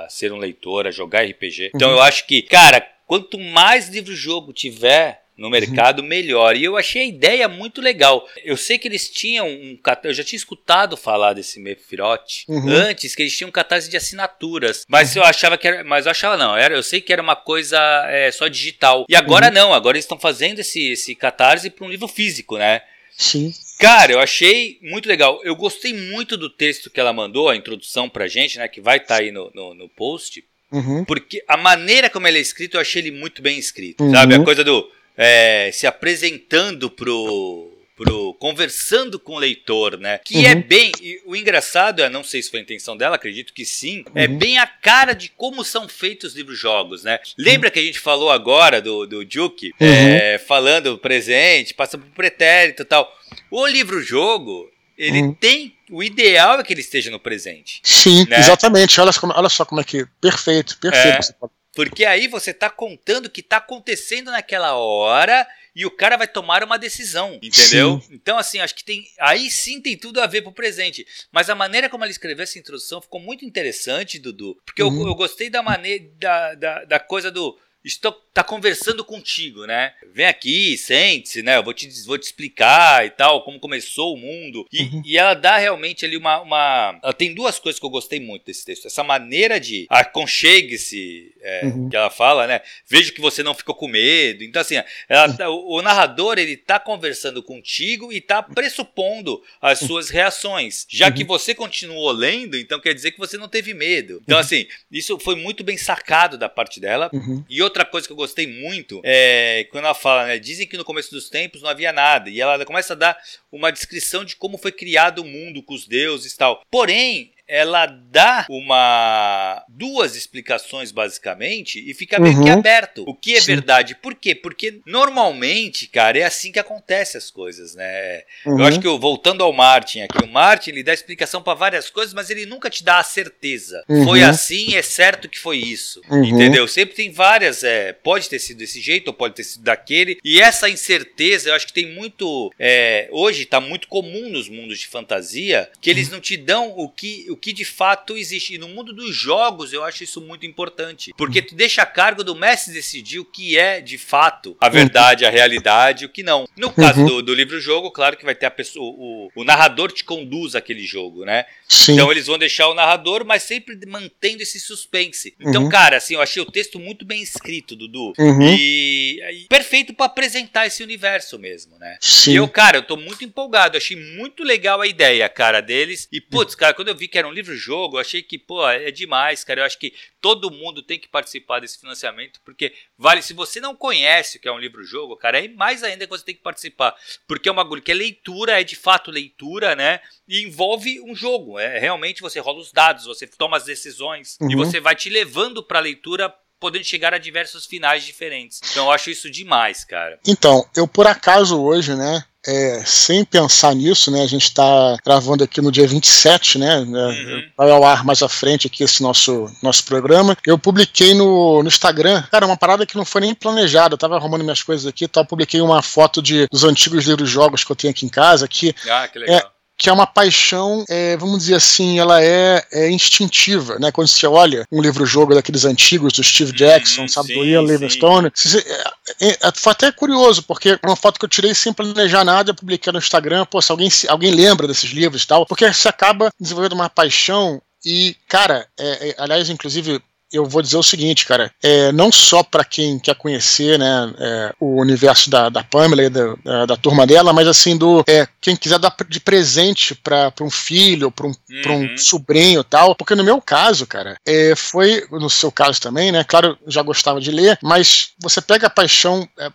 a, ser um leitor, a jogar RPG. Então uhum. eu acho que, cara, quanto mais livro-jogo tiver no mercado, melhor. E eu achei a ideia muito legal. Eu sei que eles tinham um eu já tinha escutado falar desse Mefirote uhum. antes, que eles tinham um catarse de assinaturas. Mas eu achava que era. Mas eu achava não, era, eu sei que era uma coisa é, só digital. E agora uhum. não, agora eles estão fazendo esse, esse catarse para um livro físico, né? Sim. Cara, eu achei muito legal. Eu gostei muito do texto que ela mandou, a introdução pra gente, né? Que vai estar tá aí no, no, no post. Uhum. Porque a maneira como ele é escrito, eu achei ele muito bem escrito. Uhum. Sabe? A coisa do é, se apresentando pro pro conversando com o leitor, né? Que uhum. é bem. O engraçado é, não sei se foi a intenção dela, acredito que sim, é uhum. é bem a cara de como são feitos os livros-jogos, né? Lembra uhum. que a gente falou agora do, do uhum. é, falando presente, passando por pretérito e tal. O livro-jogo, ele uhum. tem. O ideal é que ele esteja no presente. Sim, né? exatamente. Olha, olha só como é que. Perfeito, perfeito. É. Porque aí você está contando o que está acontecendo naquela hora e o cara vai tomar uma decisão, entendeu? Sim. Então, assim, acho que tem. Aí sim tem tudo a ver pro presente. Mas a maneira como ele escreveu essa introdução ficou muito interessante, Dudu. Porque uhum. eu, eu, gostei da maneira. Da, da, da coisa do estou tá conversando contigo, né? Vem aqui, sente-se, né? Eu vou te, vou te explicar e tal, como começou o mundo. E, uhum. e ela dá realmente ali uma, uma. Ela tem duas coisas que eu gostei muito desse texto. Essa maneira de aconchegue-se, é, uhum. que ela fala, né? Vejo que você não ficou com medo. Então, assim, tá, o, o, narrador, ele tá conversando contigo e tá pressupondo as suas reações. Já uhum. que você continuou lendo, então quer dizer que você não teve medo. Então, uhum. assim, isso foi muito bem sacado da parte dela. Uhum. E outra coisa que eu gostei muito é quando ela fala, né? Dizem que no começo dos tempos não havia nada. E ela começa a dar uma descrição de como foi criado o mundo com os deuses e tal. Porém, ela dá uma duas explicações basicamente e fica meio uhum. que aberto. O que é Sim. verdade? Por quê? Porque normalmente, cara, é assim que acontece as coisas, né? Uhum. Eu acho que eu, voltando ao Martin aqui, o Martin ele dá explicação para várias coisas, mas ele nunca te dá a certeza. Uhum. Foi assim, é certo que foi isso. Uhum. Entendeu? Sempre tem várias, é, pode ter sido desse jeito ou pode ter sido daquele. E essa incerteza, eu acho que tem muito, é, hoje está muito comum nos mundos de fantasia, que eles não te dão o que o que de fato existe. E no mundo dos jogos eu acho isso muito importante. Porque tu deixa a cargo do mestre decidir o que é de fato a verdade, a realidade, o que não. No caso uhum. do, do livro-jogo, claro que vai ter a pessoa. O, o narrador te conduz aquele jogo, né? Sim. Então eles vão deixar o narrador, mas sempre mantendo esse suspense. Então, uhum. cara, assim, eu achei o texto muito bem escrito, Dudu. Uhum. E, e, perfeito para apresentar esse universo mesmo, né? Sim. E eu, cara, eu tô muito empolgado. Eu achei muito legal a ideia, cara, deles. E, putz, cara, quando eu vi que era um livro-jogo, eu achei que, pô, é demais, cara. Eu acho que todo mundo tem que participar desse financiamento, porque vale, se você não conhece o que é um livro-jogo, cara, é mais ainda que você tem que participar. Porque é um bagulho que é leitura, é de fato leitura, né? E envolve um jogo. É realmente você rola os dados, você toma as decisões uhum. e você vai te levando para a leitura podendo chegar a diversos finais diferentes. Então eu acho isso demais, cara. Então, eu por acaso hoje, né, é, sem pensar nisso, né? A gente está gravando aqui no dia 27, né? né uhum. Vai ao ar mais à frente aqui esse nosso, nosso programa. Eu publiquei no, no Instagram, cara, uma parada que não foi nem planejada. Eu tava arrumando minhas coisas aqui, tal, publiquei uma foto de, dos antigos livros jogos que eu tenho aqui em casa. Que ah, que legal. É, que é uma paixão, é, vamos dizer assim, ela é, é, instintiva, né? Quando você olha um livro-jogo daqueles antigos do Steve Jackson, hum, sabe, sim, do Ian Livingstone, é, é, é, foi até curioso, porque uma foto que eu tirei sem planejar nada, eu publiquei no Instagram, pô, se alguém, se alguém lembra desses livros e tal, porque você acaba desenvolvendo uma paixão e, cara, é, é, aliás, inclusive, eu vou dizer o seguinte, cara, é, não só para quem quer conhecer né, é, o universo da, da Pamela e da, da, da, turma dela, mas assim, do é, quem quiser dar de presente para um filho, para um, uhum. um sobrinho tal, porque no meu caso, cara, é, foi, no seu caso também, né, claro, já gostava de ler, mas você pega a paixão, é,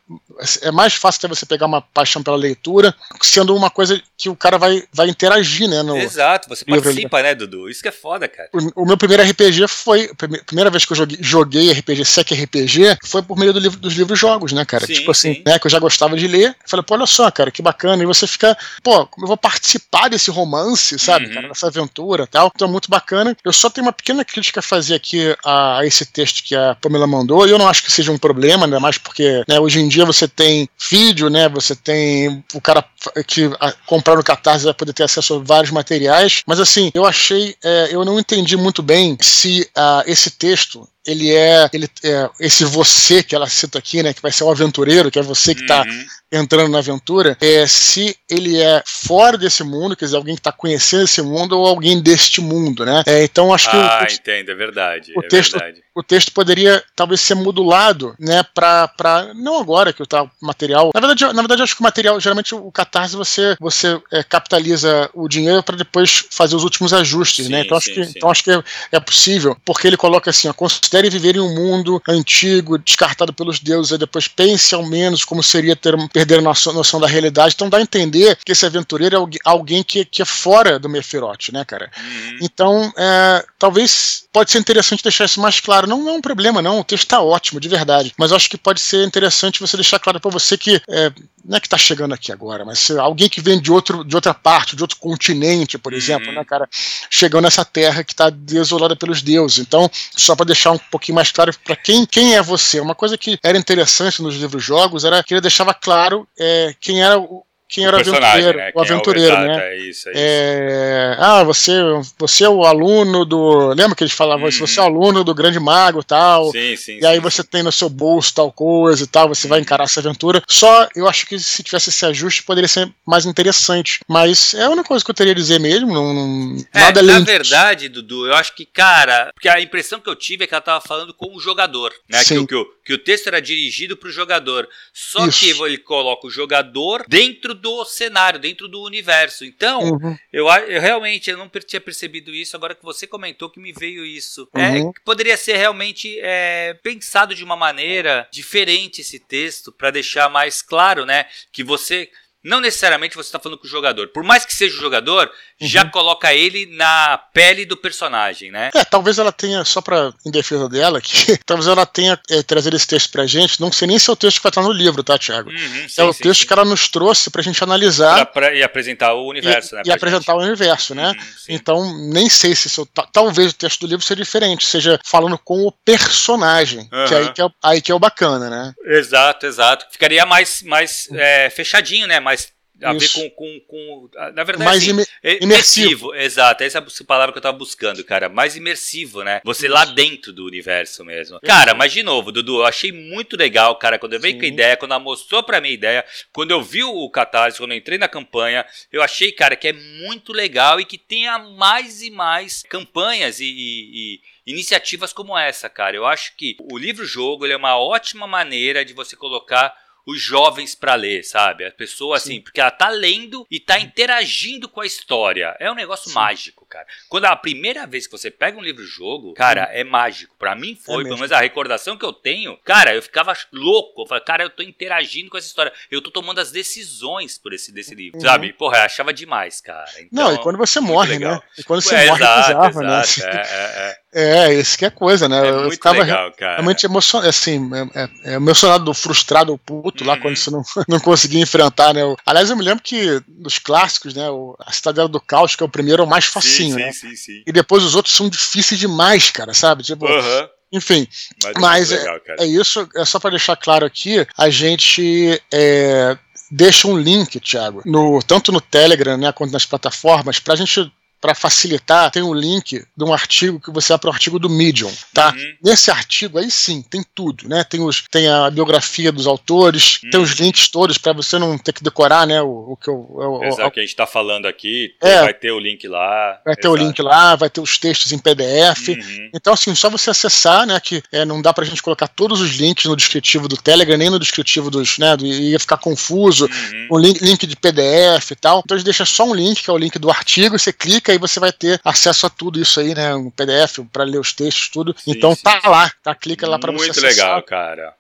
é mais fácil até você pegar uma paixão pela leitura, sendo uma coisa que o cara vai, vai interagir, né? No Exato, você participa, né, Dudu? Isso que é foda, cara. O, o meu primeiro RPG foi, primeira primeira vez que eu joguei, joguei RPG, SEC RPG, foi por meio do livro, dos livros jogos, né, cara? Sim, tipo assim, sim. né, que eu já gostava de ler. Falei, pô, olha só, cara, que bacana. E você fica, pô, como eu vou participar desse romance, sabe, uhum. cara, dessa aventura e tal. Então, é muito bacana. Eu só tenho uma pequena crítica a fazer aqui a, a, esse texto que a Pamela mandou, e eu não acho que seja um problema, ainda mais porque, né, hoje em dia você tem vídeo, né, você tem o cara que a, comprar no Catarse vai poder ter acesso a vários materiais, mas assim, eu achei, é, eu não entendi muito bem se uh, esse texto texto ele é, ele é esse você que ela cita aqui, né, que vai ser o aventureiro, que é você que está uhum entrando na aventura é se ele é fora desse mundo, quer dizer, alguém que está conhecendo esse mundo ou alguém deste mundo, né? É, então acho que ah, o, entendo, é verdade. O é texto, verdade. o texto poderia talvez ser modulado, né? Para para não agora que o tal material. Na verdade, na verdade acho que o material geralmente o catarse você você é, capitaliza o dinheiro para depois fazer os últimos ajustes, né? sim, né? Então sim, acho que sim. então acho que é, é, possível porque ele coloca assim, ó, considere viver em um mundo antigo, descartado pelos deuses, e depois pense ao menos como seria ter perderam a noção, noção da realidade. Então dá a entender que esse aventureiro é alguém que, que é fora do Mefirote, né, cara? Uhum. Então, é, talvez pode ser interessante deixar isso mais claro. Não, não é um problema, não. O texto está ótimo, de verdade. Mas acho que pode ser interessante você deixar claro para você que é, não é que está chegando aqui agora, mas alguém que vem de, outro, de outra parte, de outro continente, por uhum. exemplo, né, cara, chegando nessa terra que está desolada pelos deuses. Então, só para deixar um pouquinho mais claro para quem, quem é você. Uma coisa que era interessante nos livros jogos era que ele deixava claro é, quem era o, quem era o aventureiro, né? o aventureiro, é o né? É isso, é isso. É... Ah, você, você é o aluno do. Lembra que eles falavam uhum. Você é o aluno do grande mago tal. Sim, sim. E aí sim, você sim. tem no seu bolso tal coisa e tal, você uhum. vai encarar essa aventura. Só eu acho que se tivesse esse ajuste poderia ser mais interessante. Mas é a única coisa que eu teria a dizer mesmo. Não, não é, nada além. Na verdade, Dudu, eu acho que, cara, porque a impressão que eu tive é que ela tava falando com o jogador, né? Sim. Que, que, que o texto era dirigido para o jogador. Só Isso. que ele coloca o jogador dentro do cenário, dentro do universo. Então, uhum. eu, eu, realmente eu não tinha percebido isso. Agora que você comentou que me veio isso. É, uhum. É, poderia ser realmente é, pensado de uma maneira diferente esse texto para deixar mais claro, né? Que você não necessariamente você está falando com o jogador. Por mais que seja o jogador, uhum. já coloca ele na pele do personagem, né? É, talvez ela tenha, só pra, em defesa dela, que talvez ela tenha é, trazido esse texto pra gente. Não sei nem se é o texto que vai estar no livro, tá, Thiago? Uhum, sim, é o sim, texto sim. que ela nos trouxe pra gente analisar. Pra, pra, e apresentar o universo, e, né? E apresentar gente. o universo, né? Uhum, então, nem sei se isso, talvez o texto do livro seja diferente, seja falando com o personagem, que, aí que, é, aí que é o bacana, né? Exato, exato. Ficaria mais, mais é, fechadinho, né? Mais a Isso. ver com, com, com, Na verdade, mais assim, imersivo. imersivo. Exato, essa é a palavra que eu tava buscando, cara. Mais imersivo, né? Você Isso. lá dentro do universo mesmo. Cara, mas de novo, Dudu, eu achei muito legal, cara, quando eu veio com a ideia, quando ela mostrou pra mim a ideia, quando eu vi o Catarse, quando eu entrei na campanha, eu achei, cara, que é muito legal e que tenha mais e mais campanhas e, e, e iniciativas como essa, cara. Eu acho que o livro-jogo é uma ótima maneira de você colocar os jovens para ler, sabe? A pessoa assim, Sim. porque ela tá lendo e tá interagindo com a história. É um negócio Sim. mágico, cara. Quando é a primeira vez que você pega um livro-jogo, cara, Sim. é mágico. Para mim foi, é pelo menos a recordação que eu tenho, cara, eu ficava louco. Eu falei, cara, eu tô interagindo com essa história. Eu tô tomando as decisões por esse desse livro, uhum. sabe? Porra, eu achava demais, cara. Então, Não, e quando você morre, né? E quando você é, morre, exato, né? exato, né? É, é, é. É, isso que é coisa, né? É eu muito ficava legal, cara. realmente emocionado, assim, é, é, é emocionado, frustrado, puto uhum. lá quando você não, não conseguia enfrentar, né? Aliás, eu me lembro que nos clássicos, né? O, a Cidadela do Caos, que é o primeiro, é o mais facinho, sim, né? Sim, sim, sim. E depois os outros são difíceis demais, cara, sabe? Tipo, uhum. Enfim, mas, mas é, legal, é, isso, é só para deixar claro aqui, a gente é, deixa um link, Thiago, no, tanto no Telegram né, quanto nas plataformas, para a gente para facilitar, tem um link de um artigo que você para o artigo do Medium, tá? Uhum. Nesse artigo aí sim, tem tudo, né? Tem, os, tem a biografia dos autores, uhum. tem os links todos para você não ter que decorar, né? O, o que eu, o, Exato, o, que a gente está falando aqui, é, vai ter o link lá. Vai ter Exato. o link lá, vai ter os textos em PDF. Uhum. Então, assim, só você acessar, né? Que é, não dá para a gente colocar todos os links no descritivo do Telegram, nem no descritivo dos, né? Do, ia ficar confuso, uhum. um link, link de PDF e tal. Então, a gente deixa só um link, que é o link do artigo, você clica aí você vai ter acesso a tudo isso aí, né? Um PDF para ler os textos, tudo. Sim, então sim, tá sim. lá, tá? Clica lá para você Muito legal, cara.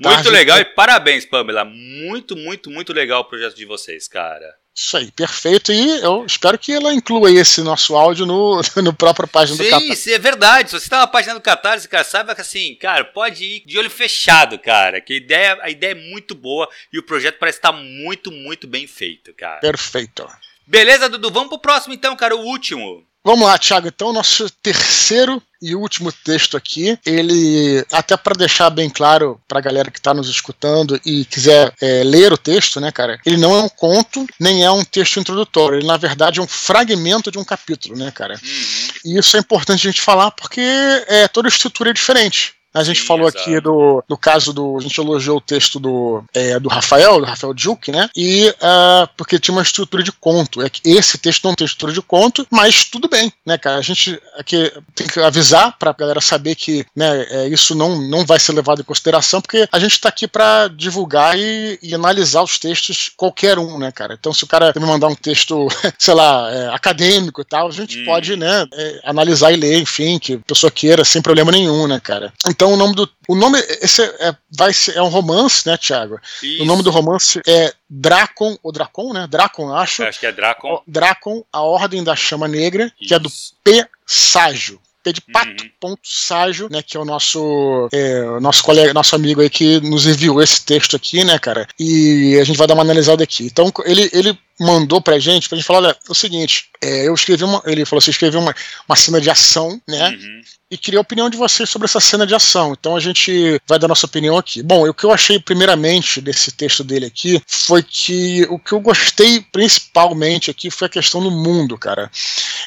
Muito legal e parabéns, Pamela. Muito, muito, muito legal o projeto de vocês, cara. Isso aí, perfeito. E eu espero que ela inclua esse nosso áudio no, no próprio página sim, do Catarse. Sim, é verdade. Se você tá na página do Catarse, cara, sabe que assim, cara, pode ir de olho fechado, cara. Que a ideia, a ideia é muito boa e o projeto parece estar muito, muito bem feito, cara. Perfeito. Beleza, Dudu? Vamos pro próximo então, cara, o último. Vamos lá, Thiago. Então, nosso terceiro e último texto aqui, ele, até para deixar bem claro para a galera que está nos escutando e quiser é, ler o texto, né, cara, ele não é um conto, nem é um texto introdutório, ele na verdade é um fragmento de um capítulo, né, cara. Uhum. E isso é importante a gente falar porque é, toda estrutura é diferente. A gente Sim, falou exato. aqui do, do caso do. A gente elogiou o texto do, é, do Rafael, do Rafael Duke, né? E uh, porque tinha uma estrutura de conto. É que esse texto não tem estrutura de conto, mas tudo bem, né, cara? A gente aqui tem que avisar pra galera saber que né, é, isso não, não vai ser levado em consideração, porque a gente tá aqui para divulgar e, e, analisar os textos, qualquer um, né, cara? Então, se o cara me mandar um texto, sei lá, é, acadêmico e tal, a gente hum. pode, né, é, analisar e ler, enfim, que a pessoa queira, sem problema nenhum, né, cara? Então, então o nome do. O nome. Esse é, vai ser, é um romance, né, Thiago? Isso. O nome do romance é Dracon, ou Dracon, né? Dracon, acho. Eu acho que é Dracon. Dracon, A Ordem da Chama Negra, Isso. que é do P. Ságio. P de pato, uhum. ponto Ságio, né, que é o nosso é, nosso colega, nosso amigo aí que nos enviou esse texto aqui, né, cara? E a gente vai dar uma analisada aqui. Então, ele, ele mandou pra gente, pra gente falar, olha, é o seguinte, é, eu escrevi uma, ele falou assim, escrevi uma, uma cena de ação, né, uhum e queria a opinião de vocês sobre essa cena de ação. Então a gente vai dar nossa opinião aqui. Bom, o que eu achei primeiramente desse texto dele aqui foi que o que eu gostei principalmente aqui foi a questão do mundo, cara.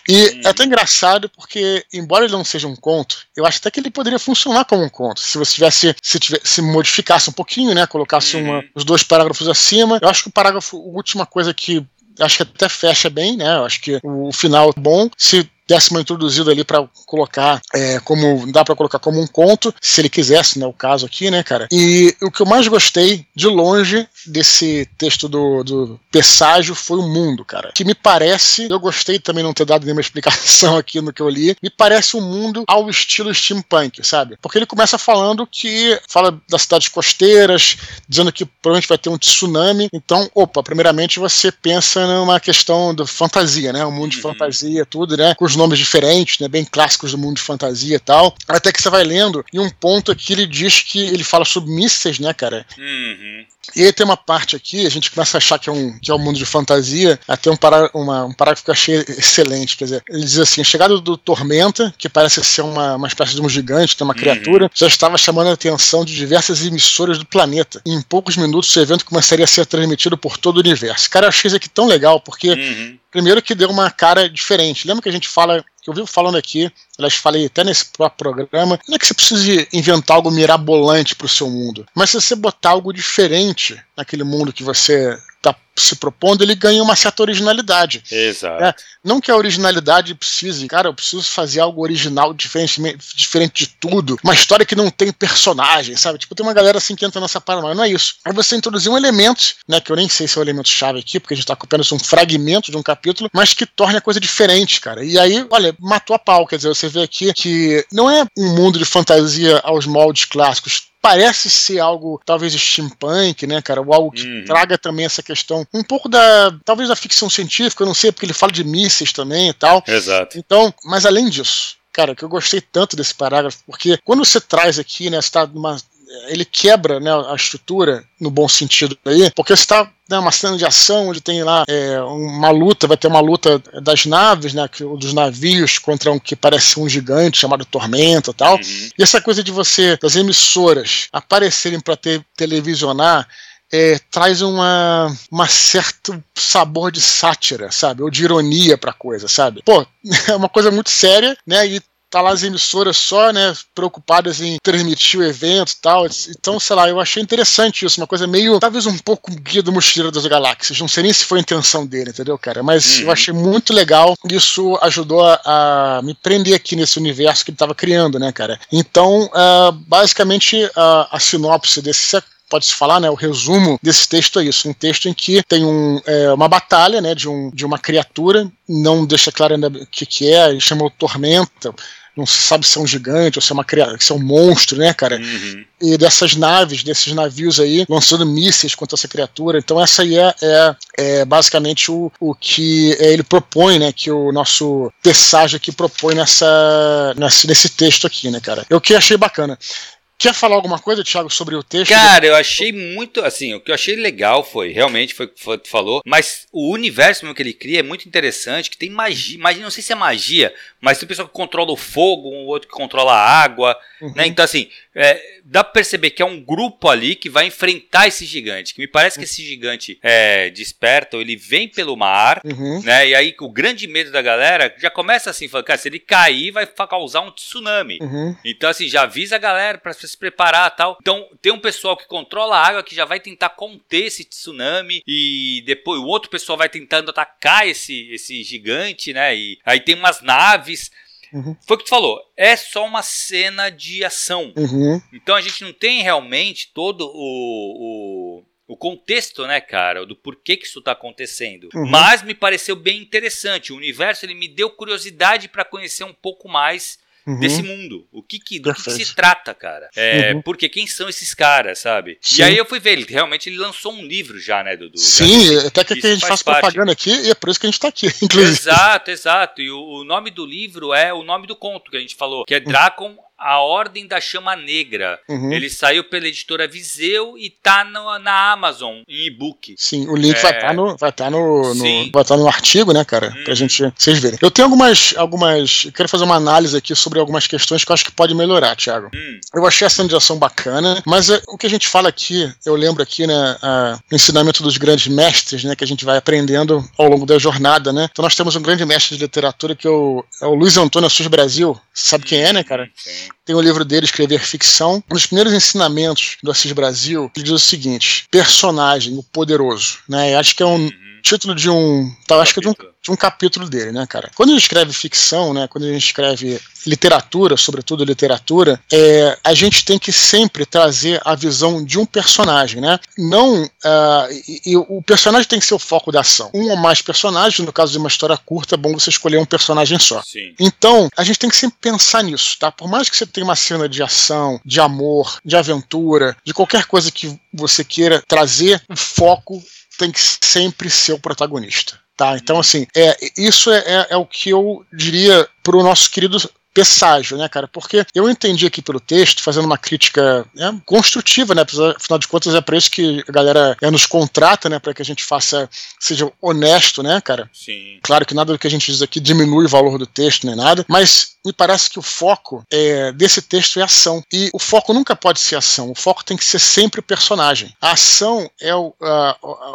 E hum. é até engraçado porque, embora ele não seja um conto, eu acho até que ele poderia funcionar como um conto. Se você tivesse, se, tivesse, se modificasse um pouquinho, né, colocasse hum. uma, os dois parágrafos acima, eu acho que o parágrafo, a última coisa que acho que até fecha bem, né? Eu acho que o final é bom. Se décimo introduzido ali para colocar é, como dá para colocar como um conto, se ele quisesse, né, o caso aqui, né, cara. E o que eu mais gostei de longe desse texto do, do Presságio foi o mundo, cara. Que me parece, eu gostei também não ter dado nenhuma explicação aqui no que eu li, me parece um mundo ao estilo steampunk, sabe? Porque ele começa falando que fala das cidades costeiras, dizendo que provavelmente vai ter um tsunami. Então, opa, primeiramente você pensa numa questão de fantasia, né? Um mundo de uhum. fantasia, tudo, né? Com os nomes diferentes, né, bem clássicos do mundo de fantasia e tal. Até que você vai lendo, e um ponto aqui ele diz que ele fala sobre mísseis, né, cara? Uhum. E aí tem uma parte aqui, a gente começa a achar que é um, que é um mundo de fantasia, até um, pará, uma, um parágrafo que eu achei excelente. Quer dizer, ele diz assim: a chegada do Tormenta, que parece ser uma, uma espécie de um gigante, uma uhum. criatura, já estava chamando a atenção de diversas emissoras do planeta. E em poucos minutos o evento começaria a ser transmitido por todo o universo. Cara, eu achei isso aqui tão legal, porque uhum. Primeiro que deu uma cara diferente. Lembra que a gente fala, que eu vivo falando aqui, elas falei até nesse próprio programa, não é que você precise inventar algo mirabolante para o seu mundo, mas se você botar algo diferente naquele mundo que você está se propondo, ele ganha uma certa originalidade. Exato. É, não que a originalidade precise, cara, eu preciso fazer algo original, diferente, diferente de tudo, uma história que não tem personagem, sabe? Tipo, tem uma galera assim que entra nessa paranoia, não é isso. Aí você introduzir um elemento, né, que eu nem sei se é o elemento chave aqui, porque a gente tá apenas um fragmento de um capítulo, mas que torne a coisa diferente, cara. E aí, olha, matou a pau, quer dizer, você vê aqui que não é um mundo de fantasia aos moldes clássicos, parece ser algo talvez steampunk, né, cara? Ou algo que uhum. traga também essa questão um pouco da talvez da ficção científica, eu não sei, porque ele fala de mísseis também e tal. Exato. Então, mas além disso, cara, que eu gostei tanto desse parágrafo, porque quando você traz aqui, né, você tá numa ele quebra né, a estrutura no bom sentido aí, porque você está né, uma cena de ação onde tem lá é, uma luta, vai ter uma luta das naves, né, que, dos navios contra um que parece um gigante chamado Tormenta e tal. Uhum. E essa coisa de você, das emissoras aparecerem para te, televisionar é, traz uma, uma certo sabor de sátira, sabe? Ou de ironia pra coisa, sabe? Pô, é uma coisa muito séria, né? E tá lá as emissoras só, né, preocupadas em transmitir o evento e tal. Então, sei lá, eu achei interessante isso, uma coisa meio, talvez um pouco guia do Mochileiro das Galáxias. Não sei nem se foi a intenção dele, entendeu, cara? Mas uhum. eu achei muito legal. Isso ajudou a, a, me prender aqui nesse universo que ele tava criando, né, cara? Então, uh, basicamente, uh, a sinopse desse pode-se falar, né, o resumo desse texto é isso, um texto em que tem um, é, uma batalha, né, de, um, de uma criatura, não deixa claro ainda o que, que é, ele chamou Tormenta, não se sabe se é um gigante ou se é uma se é um monstro, né, cara? Uhum. E dessas naves, desses navios aí, lançando mísseis contra essa criatura. Então essa aí é, é, é basicamente o, o que ele propõe, né? Que o nosso Tessage aqui propõe nessa, nesse, nesse texto aqui, né, cara? Eu que achei bacana. Quer falar alguma coisa, Thiago, sobre o texto? Cara, eu achei muito, assim, o que eu achei legal foi, realmente, foi o que tu falou, mas o universo mesmo que ele cria é muito interessante, que tem magia, magia, não sei se é magia, mas tem um pessoal que controla o fogo, um outro que controla a água, uhum. né? Então, assim, é, dá pra perceber que é um grupo ali que vai enfrentar esse gigante, que me parece que esse gigante é, desperta, ele vem pelo mar, uhum. né? E aí o grande medo da galera já começa assim, falando, cara, se ele cair, vai causar um tsunami. Uhum. Então, assim, já avisa a galera pra se preparar tal. Então, tem um pessoal que controla a água que já vai tentar conter esse tsunami e depois o outro pessoal vai tentando atacar esse, esse gigante, né? E aí tem umas naves. Uhum. Foi o que tu falou, é só uma cena de ação. Uhum. Então a gente não tem realmente todo o, o, o, contexto, né, cara, do porquê que isso tá acontecendo. Uhum. Mas me pareceu bem interessante. O universo ele me deu curiosidade para conhecer um pouco mais uhum. desse mundo. O que, que do que, que, se trata, cara? É, uhum. Porque quem são esses caras, sabe? Sim. E aí eu fui ver, ele realmente ele lançou um livro já, né, Dudu? Sim, até que, que a gente faz, faz propaganda aqui e é por isso que a gente tá aqui, inclusive. Exato, exato. E o, o, nome do livro é o nome do conto que a gente falou, que é Dracon a Ordem da Chama Negra. Uhum. Ele saiu pela editora Viseu e tá no, na Amazon em e-book. Sim, o link é... vai estar tá no, vai tá no, no, vai tá no artigo, né, cara? Uhum. Pra gente vocês verem. Eu tenho algumas. algumas eu quero fazer uma análise aqui sobre algumas questões que eu acho que pode melhorar, Thiago. Uhum. Eu achei a sandização bacana, mas é, o que a gente fala aqui, eu lembro aqui, né, a, o ensinamento dos grandes mestres, né, que a gente vai aprendendo ao longo da jornada, né? Então nós temos um grande mestre de literatura que é o, é o Luiz Antônio Assis Brasil. Você sabe quem é, né, cara? Sim. Tem o livro dele, Escrever Ficção. Um dos primeiros ensinamentos do Assis Brasil, ele diz o seguinte: personagem, o poderoso. Né? acho que é um uhum. Título de um. Tá, acho que é de um, de um capítulo dele, né, cara? Quando a gente escreve ficção, né? Quando a gente escreve literatura, sobretudo literatura, é, a gente tem que sempre trazer a visão de um personagem, né? Não. Uh, e, e, o personagem tem que ser o foco da ação. Um ou mais personagens, no caso de uma história curta, é bom você escolher um personagem só. Sim. Então, a gente tem que sempre pensar nisso, tá? Por mais que você tenha uma cena de ação, de amor, de aventura, de qualquer coisa que você queira trazer, o foco tem que sempre ser o protagonista. Tá? Então, assim, é, isso é, é, é o que eu diria para o nosso querido presságio, né, cara? Porque eu entendi aqui pelo texto, fazendo uma crítica né, construtiva, né? Afinal de contas, é para isso que a galera é, nos contrata, né? Para que a gente faça, seja honesto, né, cara? Sim. Claro que nada do que a gente diz aqui diminui o valor do texto, nem nada, mas me parece que o foco é, desse texto é ação. E o foco nunca pode ser ação, o foco tem que ser sempre o personagem. A ação é o,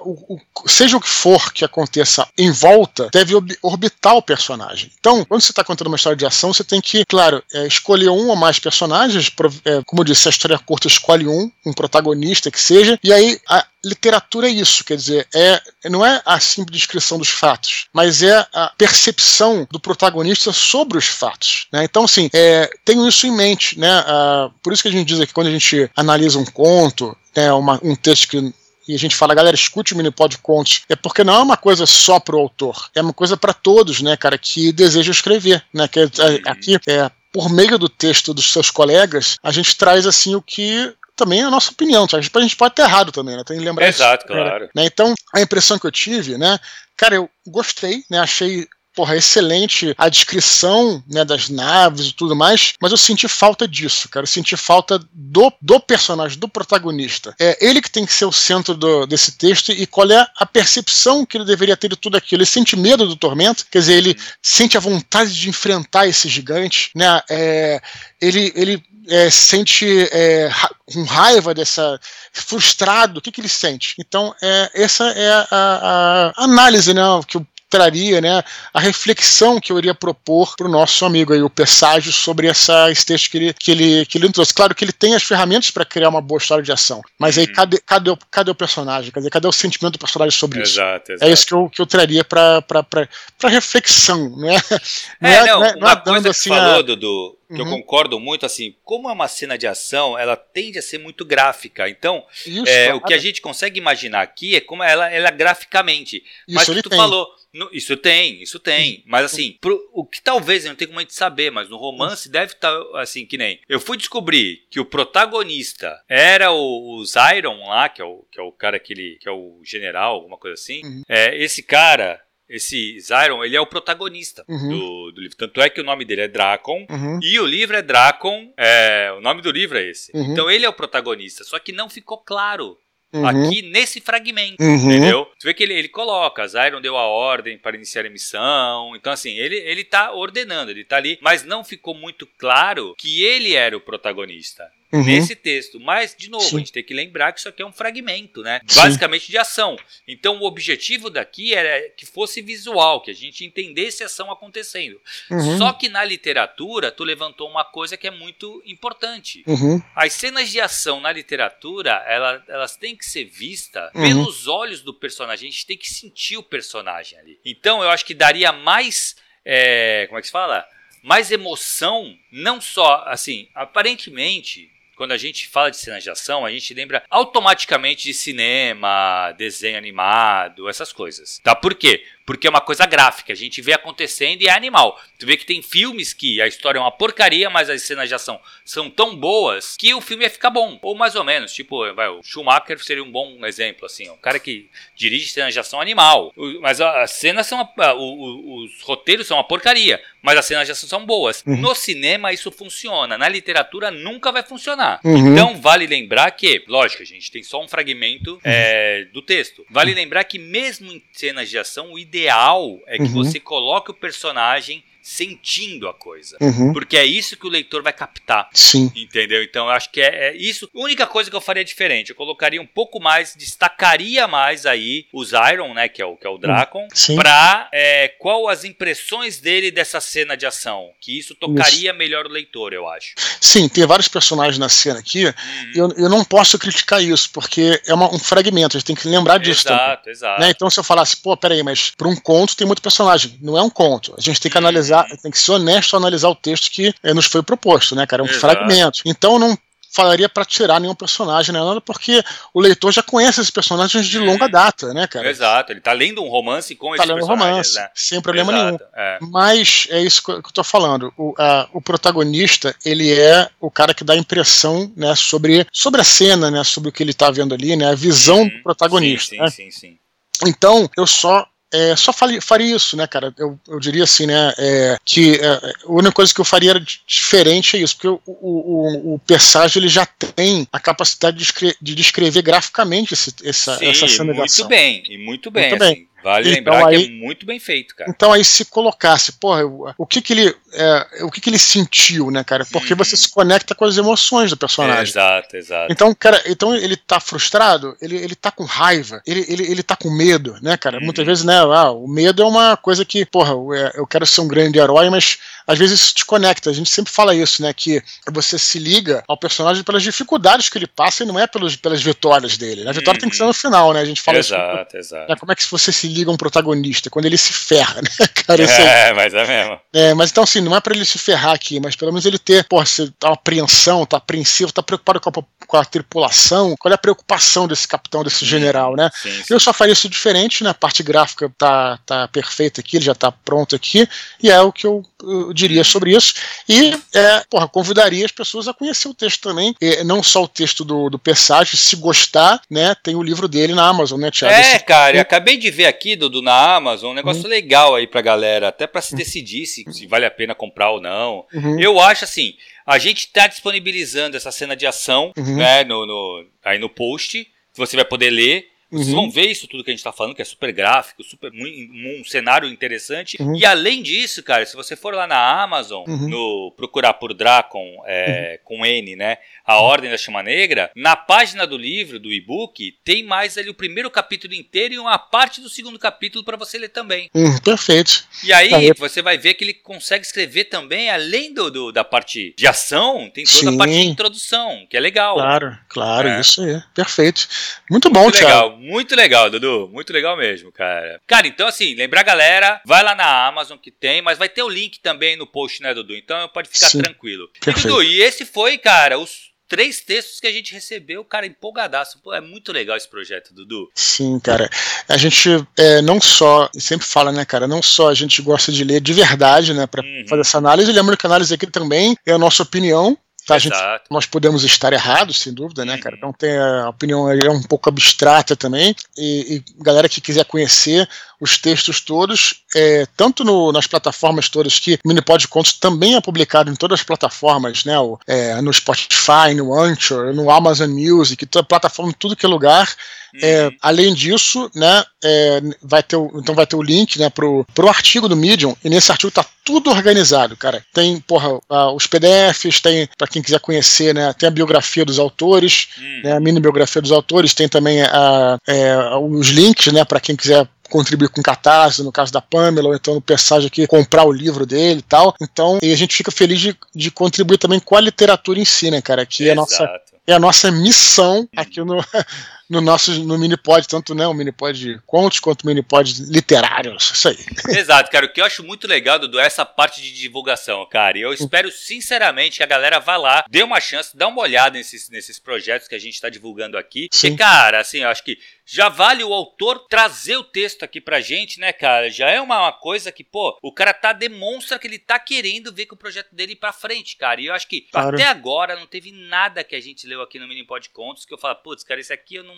o, o seja o que for que aconteça em volta, deve orbitar o personagem. Então, quando você está contando uma história de ação, você tem que, claro, é, escolher um ou mais personagens. É, como eu disse, a história curta escolhe um, um protagonista que seja, e aí a, literatura é isso, quer dizer, é, não é a simples descrição dos fatos, mas é a percepção do protagonista sobre os fatos. Né? Então, assim, é, tenho isso em mente. Né? Ah, por isso que a gente diz aqui, quando a gente analisa um conto, né, uma, um texto que e a gente fala, galera, escute o Minipod Contos, é porque não é uma coisa só pro autor, é uma coisa para todos, né, cara, que desejam escrever, né, que é, aqui é por meio do texto dos seus colegas, a gente traz assim o que também é a nossa opinião. A gente pode ter errado também, né? Tem que lembrar Exato, isso, claro. Né? Então, a impressão que eu tive, né? Cara, eu gostei, né? Achei porra, excelente a descrição né, das naves e tudo mais, mas eu senti falta disso, cara. Eu senti falta do, do personagem, do protagonista. É ele que tem que ser o centro do, desse texto e qual é a percepção que ele deveria ter de tudo aquilo. Ele sente medo do tormento, quer dizer, ele sente a vontade de enfrentar esse gigante, né? É, ele, ele é, sente é, com raiva dessa frustrado, o que, que ele sente? Então, é, essa é a, a, a análise né, que o traria né, a reflexão que eu iria propor para o nosso amigo aí, o Presságio, sobre essa, esse texto que ele, que, ele, que ele trouxe. Claro que ele tem as ferramentas para criar uma boa história de ação, mas aí uhum. cadê, cadê, o, cadê o personagem? Cadê, cadê o sentimento do personagem sobre isso? Exato, É isso que eu, que eu traria para reflexão, né? Não é, é, não, não, é, não é dando assim. Falou, a... Dudu, que uhum. eu concordo muito, assim, como é uma cena de ação, ela tende a ser muito gráfica. Então, Isso, é, o que a gente consegue imaginar aqui é como ela, ela graficamente. Isso Mas o que tu tem. falou no, isso tem, isso tem. Mas assim, pro, o que talvez eu não tenho como a gente saber, mas no romance deve estar tá, assim, que nem. Eu fui descobrir que o protagonista era o, o Zyron lá, que é o, que é o cara que, ele, que é o general, alguma coisa assim. Uhum. É, esse cara esse Zyron, ele é o protagonista uhum. do, do, livro. Tanto é que o nome dele é Dracon uhum. e o livro é Dracon. É, o nome do livro é esse. Uhum. Então ele é o protagonista. Só que não ficou claro Uhum. aqui nesse fragmento, uhum. entendeu? Tu vê que ele, ele coloca, Zyron deu a ordem para iniciar a missão, então assim, ele, ele tá ordenando, ele tá ali, mas não ficou muito claro que ele era o protagonista uhum. nesse texto. Mas, de novo, Sim. a gente tem que lembrar que isso aqui é um fragmento, né? Sim. Basicamente de ação. Então, o objetivo daqui era que fosse visual, que a gente entendesse a ação acontecendo. Uhum. Só que na literatura, tu levantou uma coisa que é muito importante. Uhum. As cenas de ação na literatura, elas, elas têm que ser vistas uhum. pelos olhos do personagem. A gente tem que sentir o personagem ali. Então, eu acho que daria mais. É, como é que se fala? mais emoção, não só assim, aparentemente quando a gente fala de cenas de ação, a gente lembra automaticamente de cinema, desenho animado, essas coisas. Tá? Por quê? Porque é uma coisa gráfica, a gente vê acontecendo e é animal. Tu vê que tem filmes que a história é uma porcaria, mas as cenas de ação são tão boas que o filme ia ficar bom, ou mais ou menos, tipo, vai, o Schumacher seria um bom exemplo, assim, um cara que dirige cenas de ação animal, mas as cenas são, os roteiros são uma porcaria, mas as cenas de ação são boas. Uhum. No cinema isso funciona, na literatura nunca vai funcionar. Uhum. Então vale lembrar que, lógico, a gente tem só um fragmento uhum. é, do texto, vale lembrar que mesmo em cenas de ação, o ideal é que uhum. você coloque o personagem sentindo a coisa. Uhum. Porque é isso que o leitor vai captar. Sim. Entendeu? Então eu acho que é, é, isso. A única coisa que eu faria diferente, eu colocaria um pouco mais, destacaria mais aí os Iron, né? Que é o, que é o Dracon, Sim. pra é, qual as impressões dele dessa cena de ação. Que isso tocaria isso. melhor o leitor, eu acho. Sim, tem vários personagens na cena aqui. Uhum. Eu, eu não posso criticar isso, porque é uma, um fragmento, a gente tem que lembrar disso exato, também. Exato, né? Então se eu falasse, pô, peraí, mas para um conto tem muito personagem. Não é um conto. A gente tem que uhum. analisar analisar, tem que ser honesto ao analisar o texto que é, nos foi proposto, né, cara? É um Exato. fragmento. Então não falaria para tirar nenhum personagem, né? Nada porque o leitor já conhece esses personagens de longa data, né, cara? Exato, ele tá lendo um romance com tá esses personagens, um romance, né? sem problema Exato, nenhum. É. Mas é isso que eu tô falando. O, a, o protagonista, ele é o cara que dá a impressão, né, sobre, sobre a cena, né, sobre o que ele tá vendo ali, né, a visão uhum. do protagonista. Sim, sim, né? sim, sim. Então, eu só é, só faria, faria isso, né, cara? Eu, eu diria assim, né? É, que é, a única coisa que eu faria era diferente é isso, porque o, o, o, o Persage ele já tem a capacidade de, descrever, de descrever graficamente esse, essa, Sim, essa cena Muito bem, e muito bem. Muito assim. bem. Vale então, lembrar aí, que é muito bem feito, cara. Então aí se colocasse, porra, o que que ele, é, o que que ele sentiu, né, cara? Porque uhum. você se conecta com as emoções do personagem. É, exato, exato. Então, cara, então ele tá frustrado, ele, ele tá com raiva, ele, ele, ele tá com medo, né, cara? Uhum. Muitas vezes, né, ah, o medo é uma coisa que, porra, eu quero ser um grande herói, mas às vezes isso te conecta. A gente sempre fala isso, né? Que você se liga ao personagem pelas dificuldades que ele passa e não é pelos, pelas vitórias dele. Né? A vitória uhum. tem que ser no final, né? A gente fala exato, isso. Exato. Né? Como é que você se liga um protagonista? Quando ele se ferra, né, cara? É, mas é mesmo. É, mas então, assim, não é para ele se ferrar aqui, mas pelo menos ele ter, pô, você tá uma apreensão, tá apreensivo, tá preocupado com a, com a tripulação. Qual é a preocupação desse capitão, desse general, né? Sim, sim. Eu só faria isso diferente, né? A parte gráfica tá, tá perfeita aqui, ele já tá pronto aqui, e é o que eu, eu diria sobre isso. E, é, porra, convidaria as pessoas a conhecer o texto também. E não só o texto do, do Persage, se gostar, né? Tem o livro dele na Amazon, né, Thiago? É, Esse... cara, eu acabei de ver aqui, Dudu, na Amazon, um negócio uhum. legal aí pra galera, até pra se uhum. decidir se, se vale a pena comprar ou não. Uhum. Eu acho assim. A gente está disponibilizando essa cena de ação uhum. né, no, no, aí no post. Você vai poder ler. Vocês uhum. vão ver isso tudo que a gente está falando, que é super gráfico, super um, cenário interessante. Uhum. E além disso, cara, se você for lá na Amazon, uhum. no procurar por Dracon é, uhum. com N, né? A Ordem da Chama Negra, na página do livro, do e-book, tem mais ali o primeiro capítulo inteiro e uma parte do segundo capítulo para você ler também. Hum, perfeito. E aí, aí, você vai ver que ele consegue escrever também, além do, do da parte de ação, tem toda Sim. a parte de introdução, que é legal. Claro, claro, é. isso aí. Perfeito. Muito bom, Muito legal, muito legal, Dudu. Muito legal mesmo, cara. Cara, então assim, lembrar a galera, vai lá na Amazon que tem, mas vai ter o link também no post, né, Dudu? Então pode ficar Sim. tranquilo. E, Dudu, e esse foi, cara, os três textos que a gente recebeu, cara, empolgadaço. Pô, é muito legal esse projeto, Dudu. Sim, cara. A gente é, não só, sempre fala, né, cara, não só a gente gosta de ler de verdade, né, para uhum. fazer essa análise. Lembra que a análise aqui também é a nossa opinião, Tá, gente, nós podemos estar errados, sem dúvida, né, cara? Uhum. Então tem a opinião é um pouco abstrata também. E, e, galera que quiser conhecer os textos todos, é, tanto no, nas plataformas todas que o Minipod Contos também é publicado em todas as plataformas, né? O, é, no Spotify, no Anchor, no Amazon Music, toda plataforma, tudo que é lugar. É, uhum. além disso, né, é, vai ter o, então vai ter o link né, pro, pro artigo do Medium, e nesse artigo tá tudo organizado, cara. Tem, porra, os PDFs, tem, para quem quiser conhecer, né, tem a biografia dos autores, uhum. né, a mini biografia dos autores, tem também a, é, os links, né, para quem quiser contribuir com catarse, no caso da Pamela, ou então no Persage aqui, comprar o livro dele e tal. Então, e a gente fica feliz de, de contribuir também com a literatura em si, né, cara? Que é a nossa, é a nossa missão aqui no, no nosso no Minipod, tanto né, o Minipod de contos quanto o Minipod literários. Isso aí. Exato, cara. O que eu acho muito legal, Dudu, é essa parte de divulgação, cara. E eu espero sinceramente que a galera vá lá, dê uma chance, dá uma olhada nesses, nesses projetos que a gente está divulgando aqui. Sim. Porque, cara, assim, eu acho que já vale o autor trazer o texto aqui pra gente, né, cara? Já é uma, uma, coisa que, pô, o cara tá demonstra que ele tá querendo ver que o projeto dele ir pra frente, cara. E eu acho que claro. até agora não teve nada que a gente leu aqui no Mini Pod Contos que eu falo, putz, cara, esse aqui eu não,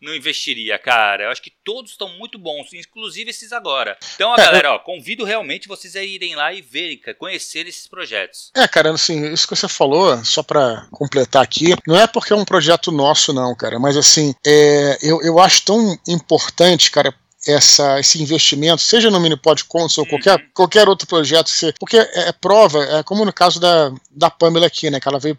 não investiria, cara. Eu acho que todos estão muito bons, inclusive esses agora. Então, ó, é, galera, ó, convido realmente vocês a irem lá e verem, conhecer esses projetos. É, cara, assim, isso que você falou, só pra completar aqui, não é porque é um projeto nosso, não, cara, mas assim, é, eu, eu acho tão importante, cara, essa, esse investimento, seja no Minipod Console ou qualquer, uhum. qualquer outro projeto, porque é, é, prova, é como no caso da, da Pamela aqui, né? Que ela veio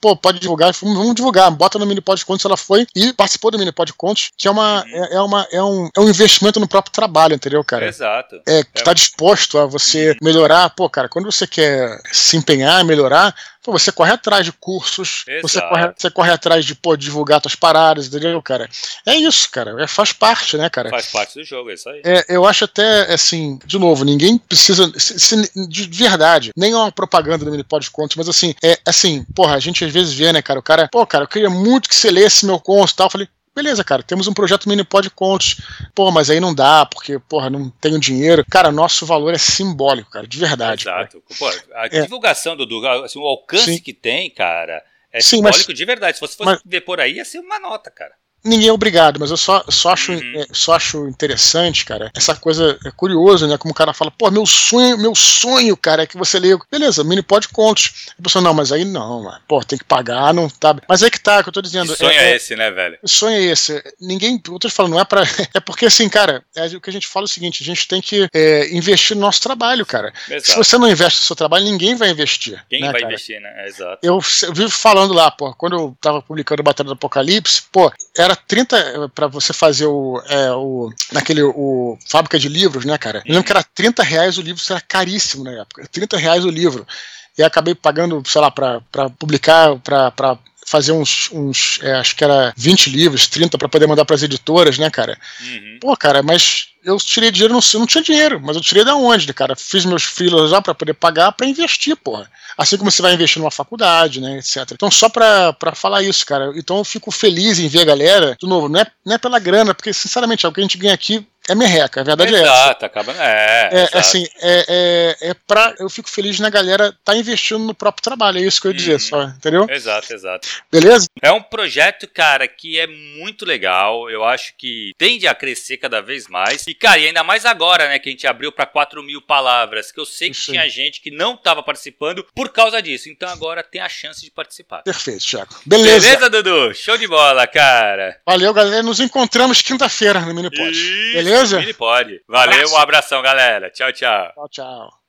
pô, pode divulgar, vamos divulgar, bota no Minipod Contos, ela foi e participou do Minipod Contos, que é uma, uhum. é, é, uma é, um, é um investimento no próprio trabalho, entendeu, cara? Exato. É, que é. tá disposto a você uhum. melhorar, pô, cara, quando você quer se empenhar, melhorar, Pô, você corre atrás de cursos, você corre, você corre atrás de pô, divulgar suas paradas, entendeu, cara? É isso, cara. É, faz parte, né, cara? Faz parte do jogo, é isso aí. É, eu acho até, assim, de novo, ninguém precisa. Se, se, de verdade, nem é uma propaganda do Minipod Contos, mas assim, é assim, porra, a gente às vezes vê, né, cara? O cara, pô, cara, eu queria muito que você lesse meu conto e tal. Eu falei, Beleza, cara, temos um projeto mini pod contos. Pô, mas aí não dá, porque, porra, não tenho dinheiro. Cara, nosso valor é simbólico, cara, de verdade. Exato. Pô, a é. divulgação do, assim, o alcance Sim. que tem, cara, é Sim, simbólico mas, de verdade. Se você fosse mas, ver por aí, ia ser uma nota, cara ninguém é obrigado, mas eu só, só, acho, uhum. É, só acho interessante, cara, essa coisa é curioso, né? Como o cara fala, pô, meu sonho, meu sonho, cara, é que você leia. Beleza, mini pode contos. A pessoa, não, mas aí não, mano. pô, tem que pagar, não tá. Mas é que tá, que eu tô dizendo. Que sonho é, é, esse, né, velho? Sonho é esse. Ninguém, eu tô falando, não é pra. É porque assim, cara, é, o que a gente fala é o seguinte: a gente tem que é, investir no nosso trabalho, cara. Exato. Se você não investe no seu trabalho, ninguém vai investir. Quem né, vai cara? investir, né? Exato. Eu, eu vivo falando lá, pô, quando eu tava publicando Batalha do Apocalipse, pô, era 30 para você fazer o, é, o. naquele. o fábrica de livros, né, cara? Eu lembro que era 30 reais o livro, isso era caríssimo na época. 30 reais o livro. E acabei pagando, sei lá, para publicar, para fazer uns, uns é, acho que era 20 livros, 30 para poder mandar para as editoras, né, cara? Uhum. Pô, cara, mas eu tirei dinheiro, não, não tinha dinheiro, mas eu tirei da onde, cara? Fiz meus filhos lá para poder pagar para investir, porra. Assim como você vai investir numa faculdade, né, etc. Então, só pra, pra falar isso, cara. Então, eu fico feliz em ver a galera, de novo, não é, não é pela grana, porque, sinceramente, é o que a gente ganha aqui é merreca, a verdade exato, é essa. Exato, acaba. É, é exato. assim, é, é, é pra. Eu fico feliz na galera tá investindo no próprio trabalho, é isso que eu ia dizer, uhum. só, entendeu? Exato, exato. Beleza? É um projeto, cara, que é muito legal. Eu acho que tende a crescer cada vez mais. E, cara, e ainda mais agora, né, que a gente abriu para 4 mil palavras, que eu sei que isso tinha gente que não tava participando por causa disso. Então agora tem a chance de participar. Perfeito, Thiago. Beleza. Beleza, Dudu? Show de bola, cara. Valeu, galera. Nos encontramos quinta-feira no Minipod. Beleza? Beleza? Mini pode. Valeu, um abração, galera. Tchau, tchau. Tchau, tchau.